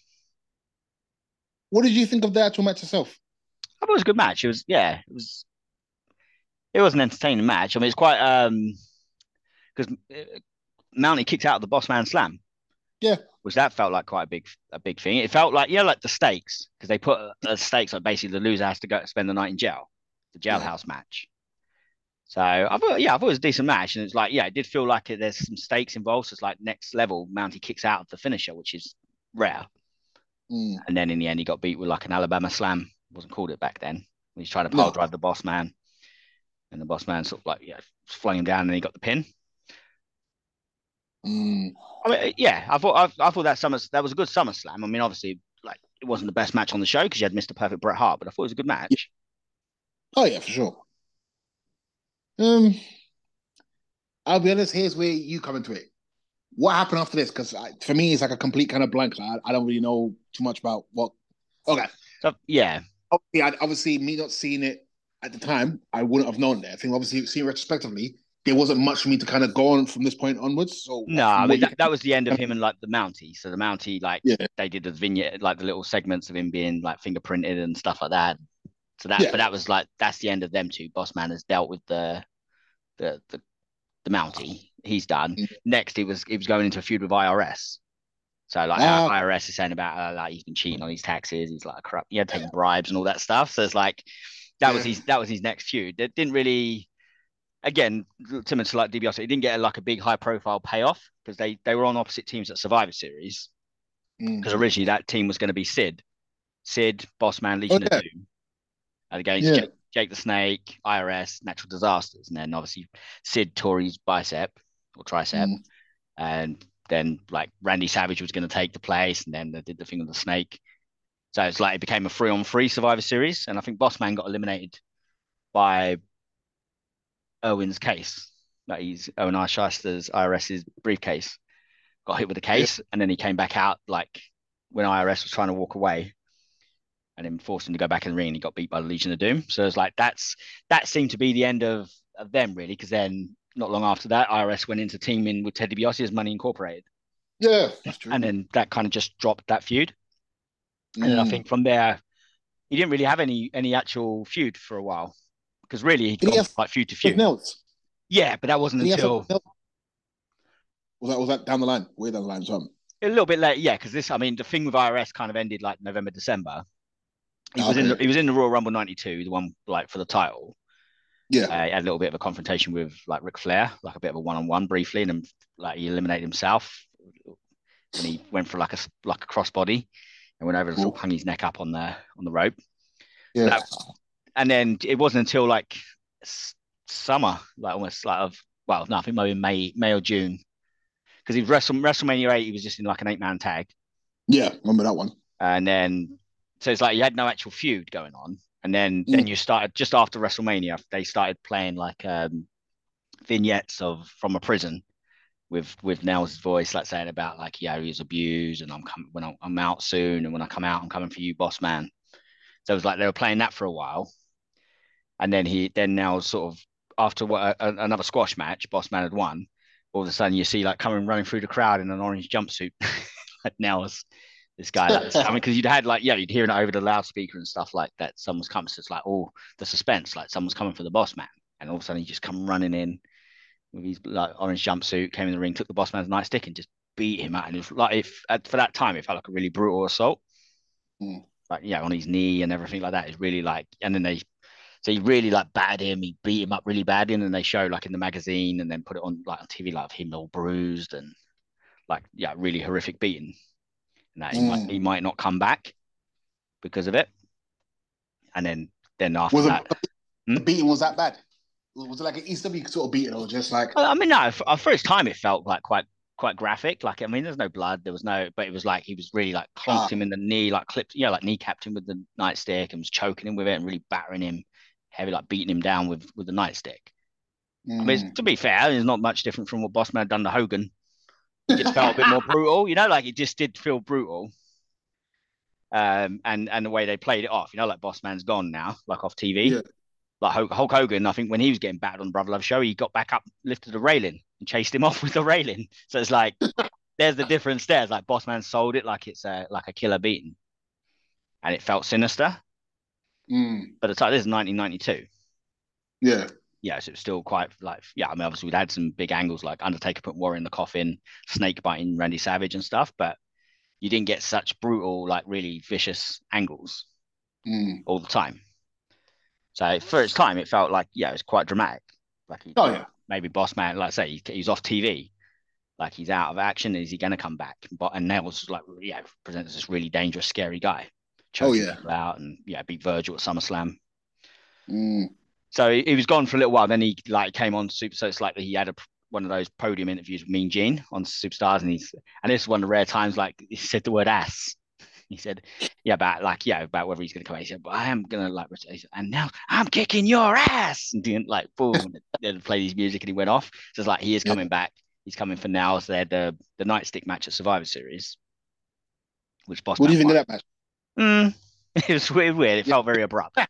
What did you think of the actual match itself? I thought it was a good match. It was, yeah, it was. It was an entertaining match. I mean, it's quite um, because Mountie kicked out of the Boss Man Slam. Yeah. which that felt like quite a big, a big thing. It felt like, you know, like the stakes because they put the stakes like basically the loser has to go spend the night in jail, the jailhouse match. So I thought, yeah, I thought it was a decent match, and it's like, yeah, it did feel like it, there's some stakes involved. So it's like next level, Mountie kicks out of the finisher, which is rare. Mm. And then in the end, he got beat with like an Alabama slam. Wasn't called it back then. He's trying to pile No. drive the boss man, and the boss man sort of like yeah, flung him down, and he got the pin. Mm. I mean, yeah, I thought I, I thought that summer that was a good summer slam. I mean, obviously, like it wasn't the best match on the show because you had Mr. Perfect Bret Hart, but I thought it was a good match. Oh yeah, for sure. Um, I'll be honest. Here's where you come into it. What happened after this? Because for me, it's like a complete kind of blank. I, I don't really know too much about what. Okay, So yeah, obviously, I, obviously, me not seeing it at the time, I wouldn't have known that. I think obviously, seeing retrospectively, there wasn't much for me to kind of go on from this point onwards. So no, I mean that, that was the end of him and like the Mountie. So the Mountie, like Yeah. they did the vignette, like the little segments of him being like fingerprinted and stuff like that. So that, Yeah. but that was like that's the end of them two. Boss Man has dealt with the the the, the Mountie. He's done. Mm. Next, he was he was going into a feud with IRS. So like Ah. IRS is saying about uh, like he's been cheating on his taxes. He's like corrupt. He had taken bribes and all that stuff. So it's like that was his that was his next feud. That didn't really. Again, similar to like DiBiase, he didn't get like a big high profile payoff because they they were on opposite teams at Survivor Series. Mm. Because originally that team was going to be Sid, Sid, Bossman, Legion yeah. of Doom, against Yeah. Jake, Jake the Snake, IRS, Natural Disasters, and then obviously Sid tore his bicep or tricep, Mm. and then like Randy Savage was going to take the place, and then they did the thing with the snake. So it's like it became a three on three Survivor Series, and I think Bossman got eliminated by Irwin's case. Like he's Irwin R. Schyster's IRS's briefcase got hit with the case, and then he came back out like when IRS was trying to walk away, and then forced him to go back in the ring. And he got beat by the Legion of Doom. So it's like that's that seemed to be the end of of them really, because then not long after that, IRS went into teaming with Ted DiBiase as Money Incorporated, Yeah, that's true. and then that kind of just dropped that feud. And then I Mm. think from there, he didn't really have any any actual feud for a while, because really he Did he got like feud to feud. else? Yeah, but that wasn't Did until something? Was that was that down the line? Way down the line, something. a little bit late, yeah, because this, I mean, the thing with IRS kind of ended like November, December. He was in the, he was in the Royal Rumble '92, the one like for the title. Yeah. Uh, he had a little bit of a confrontation with like Ric Flair, like a bit of a one-on-one briefly, and then like he eliminated himself, and he went for like a like a crossbody, and went over and sort of hung his neck up on the on the rope. yeah. that- And then it wasn't until like summer, like almost like of well, no, I think maybe May May or June, because he wrestled WrestleMania eight, he was just in like an eight-man tag. Yeah. Remember that one? and then so it's like you had no actual feud going on. And then then you started just after wrestlemania they started playing like um vignettes of from a prison with with Nailz's voice like saying about like yeah he was abused and i'm coming when I'm, I'm out soon and when i come out i'm coming for you boss man. So it was like they were playing that for a while. And then he then now sort of after what a, another squash match boss man had won all of a sudden you see like coming running through the crowd in an orange jumpsuit. Like Nailz this guy like, I mean because you'd had like yeah you'd hear it over the loudspeaker and stuff like that. Someone's coming so it's like oh the suspense like someone's coming for the boss man. And all of a sudden he just come running in with his like orange jumpsuit came in the ring took the boss man's nightstick and just beat him out. And it was like if at, for that time it felt like a really brutal assault. Mm. like yeah on his knee and everything like that. Is really like and then they so he really like battered him. He beat him up really badly and then they show like in the magazine and then put it on like on TV like him all bruised and like yeah really horrific beating and that he, Mm. might, he might not come back because of it and then then after Was that the beating was that bad? Was it like an ECW sort of beating or just like I mean, no. For, for its time, it felt like quite quite graphic. Like, I mean, there's no blood, there was no, but it was like he was really like clonked Ah. him in the knee, like clipped, yeah, like kneecapped him with the nightstick and was choking him with it and really battering him heavy, like beating him down with with the nightstick. I mean, Mm. to be fair, it's not much different from what Bossman had done to Hogan. It just felt a bit more brutal, you know, like it just did feel brutal. Um, and and the way they played it off, you know, like Boss Man's gone now, like off TV. Yeah. Like Hulk, Hulk Hogan, I think when he was getting battered on the Brother Love show, he got back up, lifted the railing, and chased him off with the railing. So it's like there's the difference there. It's like Bossman sold it like it's a like a killer beating, and it felt sinister. Mm. But the time this is 1992 Yeah. Yeah, so it was still quite like yeah. I mean, obviously we'd had some big angles like Undertaker put Warrior in the coffin, Snake biting Randy Savage and stuff, but you didn't get such brutal, like really vicious angles Mm. all the time. So for its time, it felt like yeah, it was quite dramatic. Like he, Oh yeah. maybe Boss Man, like I say, he, he's off TV, like he's out of action. Is he going to come back? But and Nailz like yeah, presents this really dangerous, scary guy. choking yeah. out and yeah, beat Virgil at SummerSlam. Mm. So he, he was gone for a little while. Then he like came on Super. So it's like he had a one of those podium interviews with Mean Gene on Superstars, and he's and this is one of the rare times like he said the word ass. He said, yeah, about like yeah, about whether he's gonna come. out. He said, but I am gonna like, he said, and now I'm kicking your ass, and didn't like boom, and then played his music, and he went off. So it's like he is Yeah. coming back. He's coming for now. So they had the the nightstick match at Survivor Series, which Boss What do you think of that match? Mm, it was weird. Weird. It Yeah. felt very abrupt.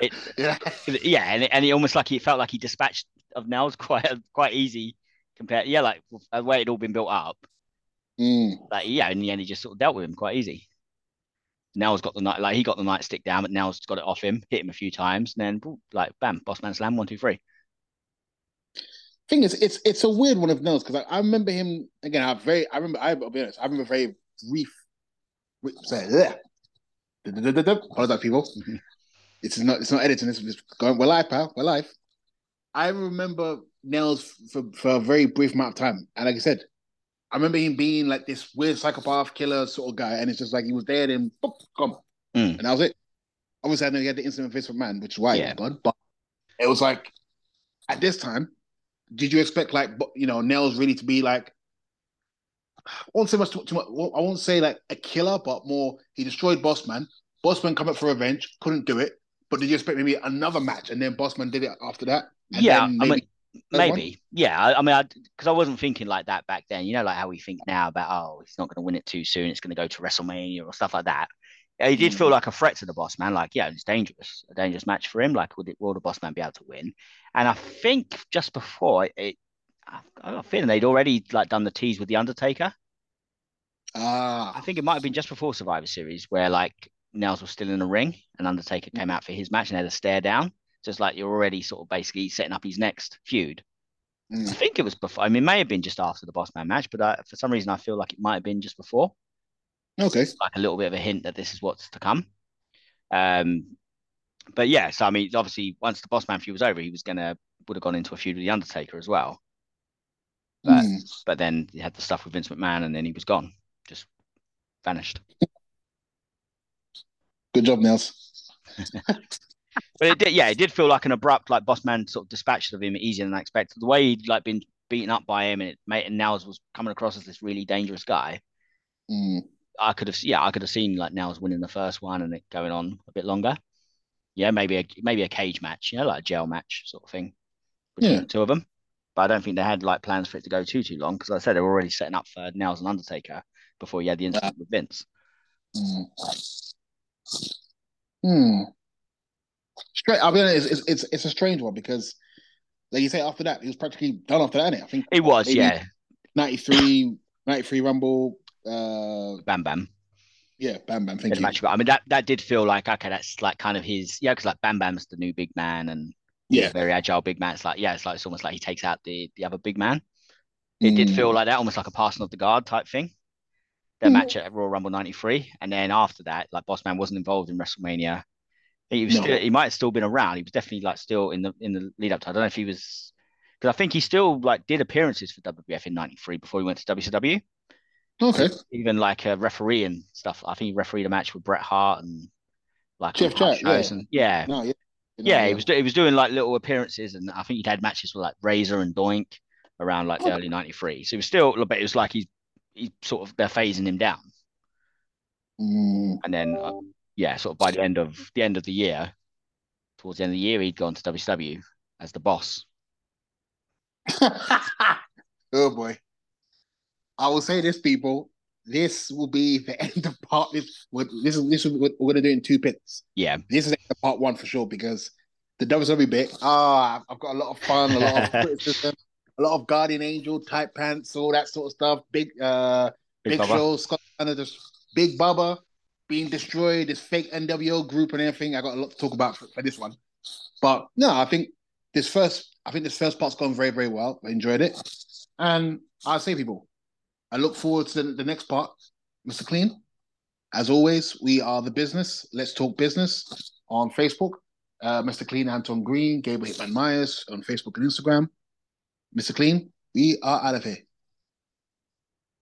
It Yeah. yeah, and it, and he almost like he felt like he dispatched of Nailz quite quite easy compared. Yeah, like the way it'd all been built up. Mm. Like yeah, in the end, he just sort of dealt with him quite easy. Nailz got the night like he got the nightstick down, but Nailz got it off him, hit him a few times, and then like bam, boss man slam one two three. Thing is, it's it's a weird one of Nailz because I, I remember him again. I very I remember I'll be honest. I remember very brief. say yeah. Apologize, people. It's not it's not editing. It's just going. We're live, pal. We're live. I remember Nailz for for a very brief amount of time, and like I said, I remember him being like this weird psychopath killer sort of guy, and it's just like he was there, then boop, gone, Mm. and that was it. Obviously, I know he had the incident with McMahon, which is why Yeah. but it was like at this time, did you expect like you know Nailz really to be like? I won't say much. Too, too much I won't say like a killer, but more he destroyed Bossman. Bossman come up for revenge, couldn't do it. But did you expect maybe another match, and then Bossman did it after that? And Yeah, then I maybe mean, third one? Yeah, I, I mean, because I, wasn't thinking like that back then. You know, like how we think now about oh, he's not going to win it too soon. It's going to go to WrestleMania or stuff like that. He did feel Mm. like a threat to the boss man. Like, yeah, it's dangerous, a dangerous match for him. Like, would it, will the boss man be able to win? And I think just before it, I, I got a feeling they'd already like done the tease with the Undertaker. I Ah, think it might have been just before Survivor Series where like Nailz was still in the ring and Undertaker came out for his match and had a stare down. Just like you're already sort of basically setting up his next feud. Mm. I think it was before. I mean, it may have been just after the Boss Man match, but I, for some reason, I feel like it might have been just before. Okay. It's Like a little bit of a hint that this is what's to come. Um, but yeah, so I mean, obviously, once the Boss Man feud was over, he was gonna would have gone into a feud with the Undertaker as well. But mm. but then he had the stuff with Vince McMahon, and then he was gone, just vanished. Good job, Nailz. but it did, yeah, it did feel like an abrupt, like boss man sort of dispatched of him easier than I expected. The way he'd like been beaten up by him, and it made and Nailz was coming across as this really dangerous guy. Mm. I could have, yeah, I could have seen like Nailz winning the first one and it going on a bit longer. Yeah, maybe a maybe a cage match, you know, like a jail match sort of thing between yeah. the two of them. But I don't think they had like plans for it to go too too long because I said they were already setting up for Nailz and Undertaker before he had the incident with Vince. Mm. Hmm. Straight. I'll be honest. It's, it's it's a strange one because, like you say, after that, he was practically done after that. I think it was. Yeah. 93, 93 Rumble. Uh, Bam Bam. Yeah, Bam Bam. Thank you. Match. I mean, that that did feel like okay, that's like kind of his yeah, because like Bam Bam's the new big man and yeah, very agile big man. It's like yeah, it's like it's almost like he takes out the the other big man. It mm. did feel like that, almost like a passing of the guard type thing their mm. match at Royal Rumble '93, and then after that, like Bossman wasn't involved in WrestleMania. He was no. still, he might have still been around. He was definitely like still in the in the lead up to. I don't know if he was because I think he still like did appearances for WWF in '93 before he went to WCW. Okay. Even like a referee and stuff. I think he refereed a match with Bret Hart and like Jeff Jarrett, yeah. And, yeah. No, yeah. yeah, he was he was doing like little appearances, and I think he'd had matches with like Razor and Doink around like the early '93. So he was still, but it was like he's he sort of they're phasing him down. Mm. And then uh, yeah, sort of by the end of the end of the year, towards the end of the year, he'd gone to WCW as the boss. oh boy. I will say this, people. This will be the end of part. This, this is this is what we're gonna do in two bits. Yeah, this is part one for sure because the WWE bit. Ah, I've got a lot of fun, a lot of criticism, a lot of Guardian Angel type pants, all that sort of stuff. Big, uh, Big, Big Show, Scott of just Big Bubba being destroyed, this fake NWO group and everything. I got a lot to talk about for, for this one, but no, I think this first, I think this first part's gone very, very well. I enjoyed it, and I say, people, I look forward to the, the next part, Mr. Clean. As always, we are the business. Let's talk business on Facebook. Uh, Mr. Clean, Anton Green, Gabriel Hitman Myers on Facebook and Instagram. Mr. Clean, we are out of here.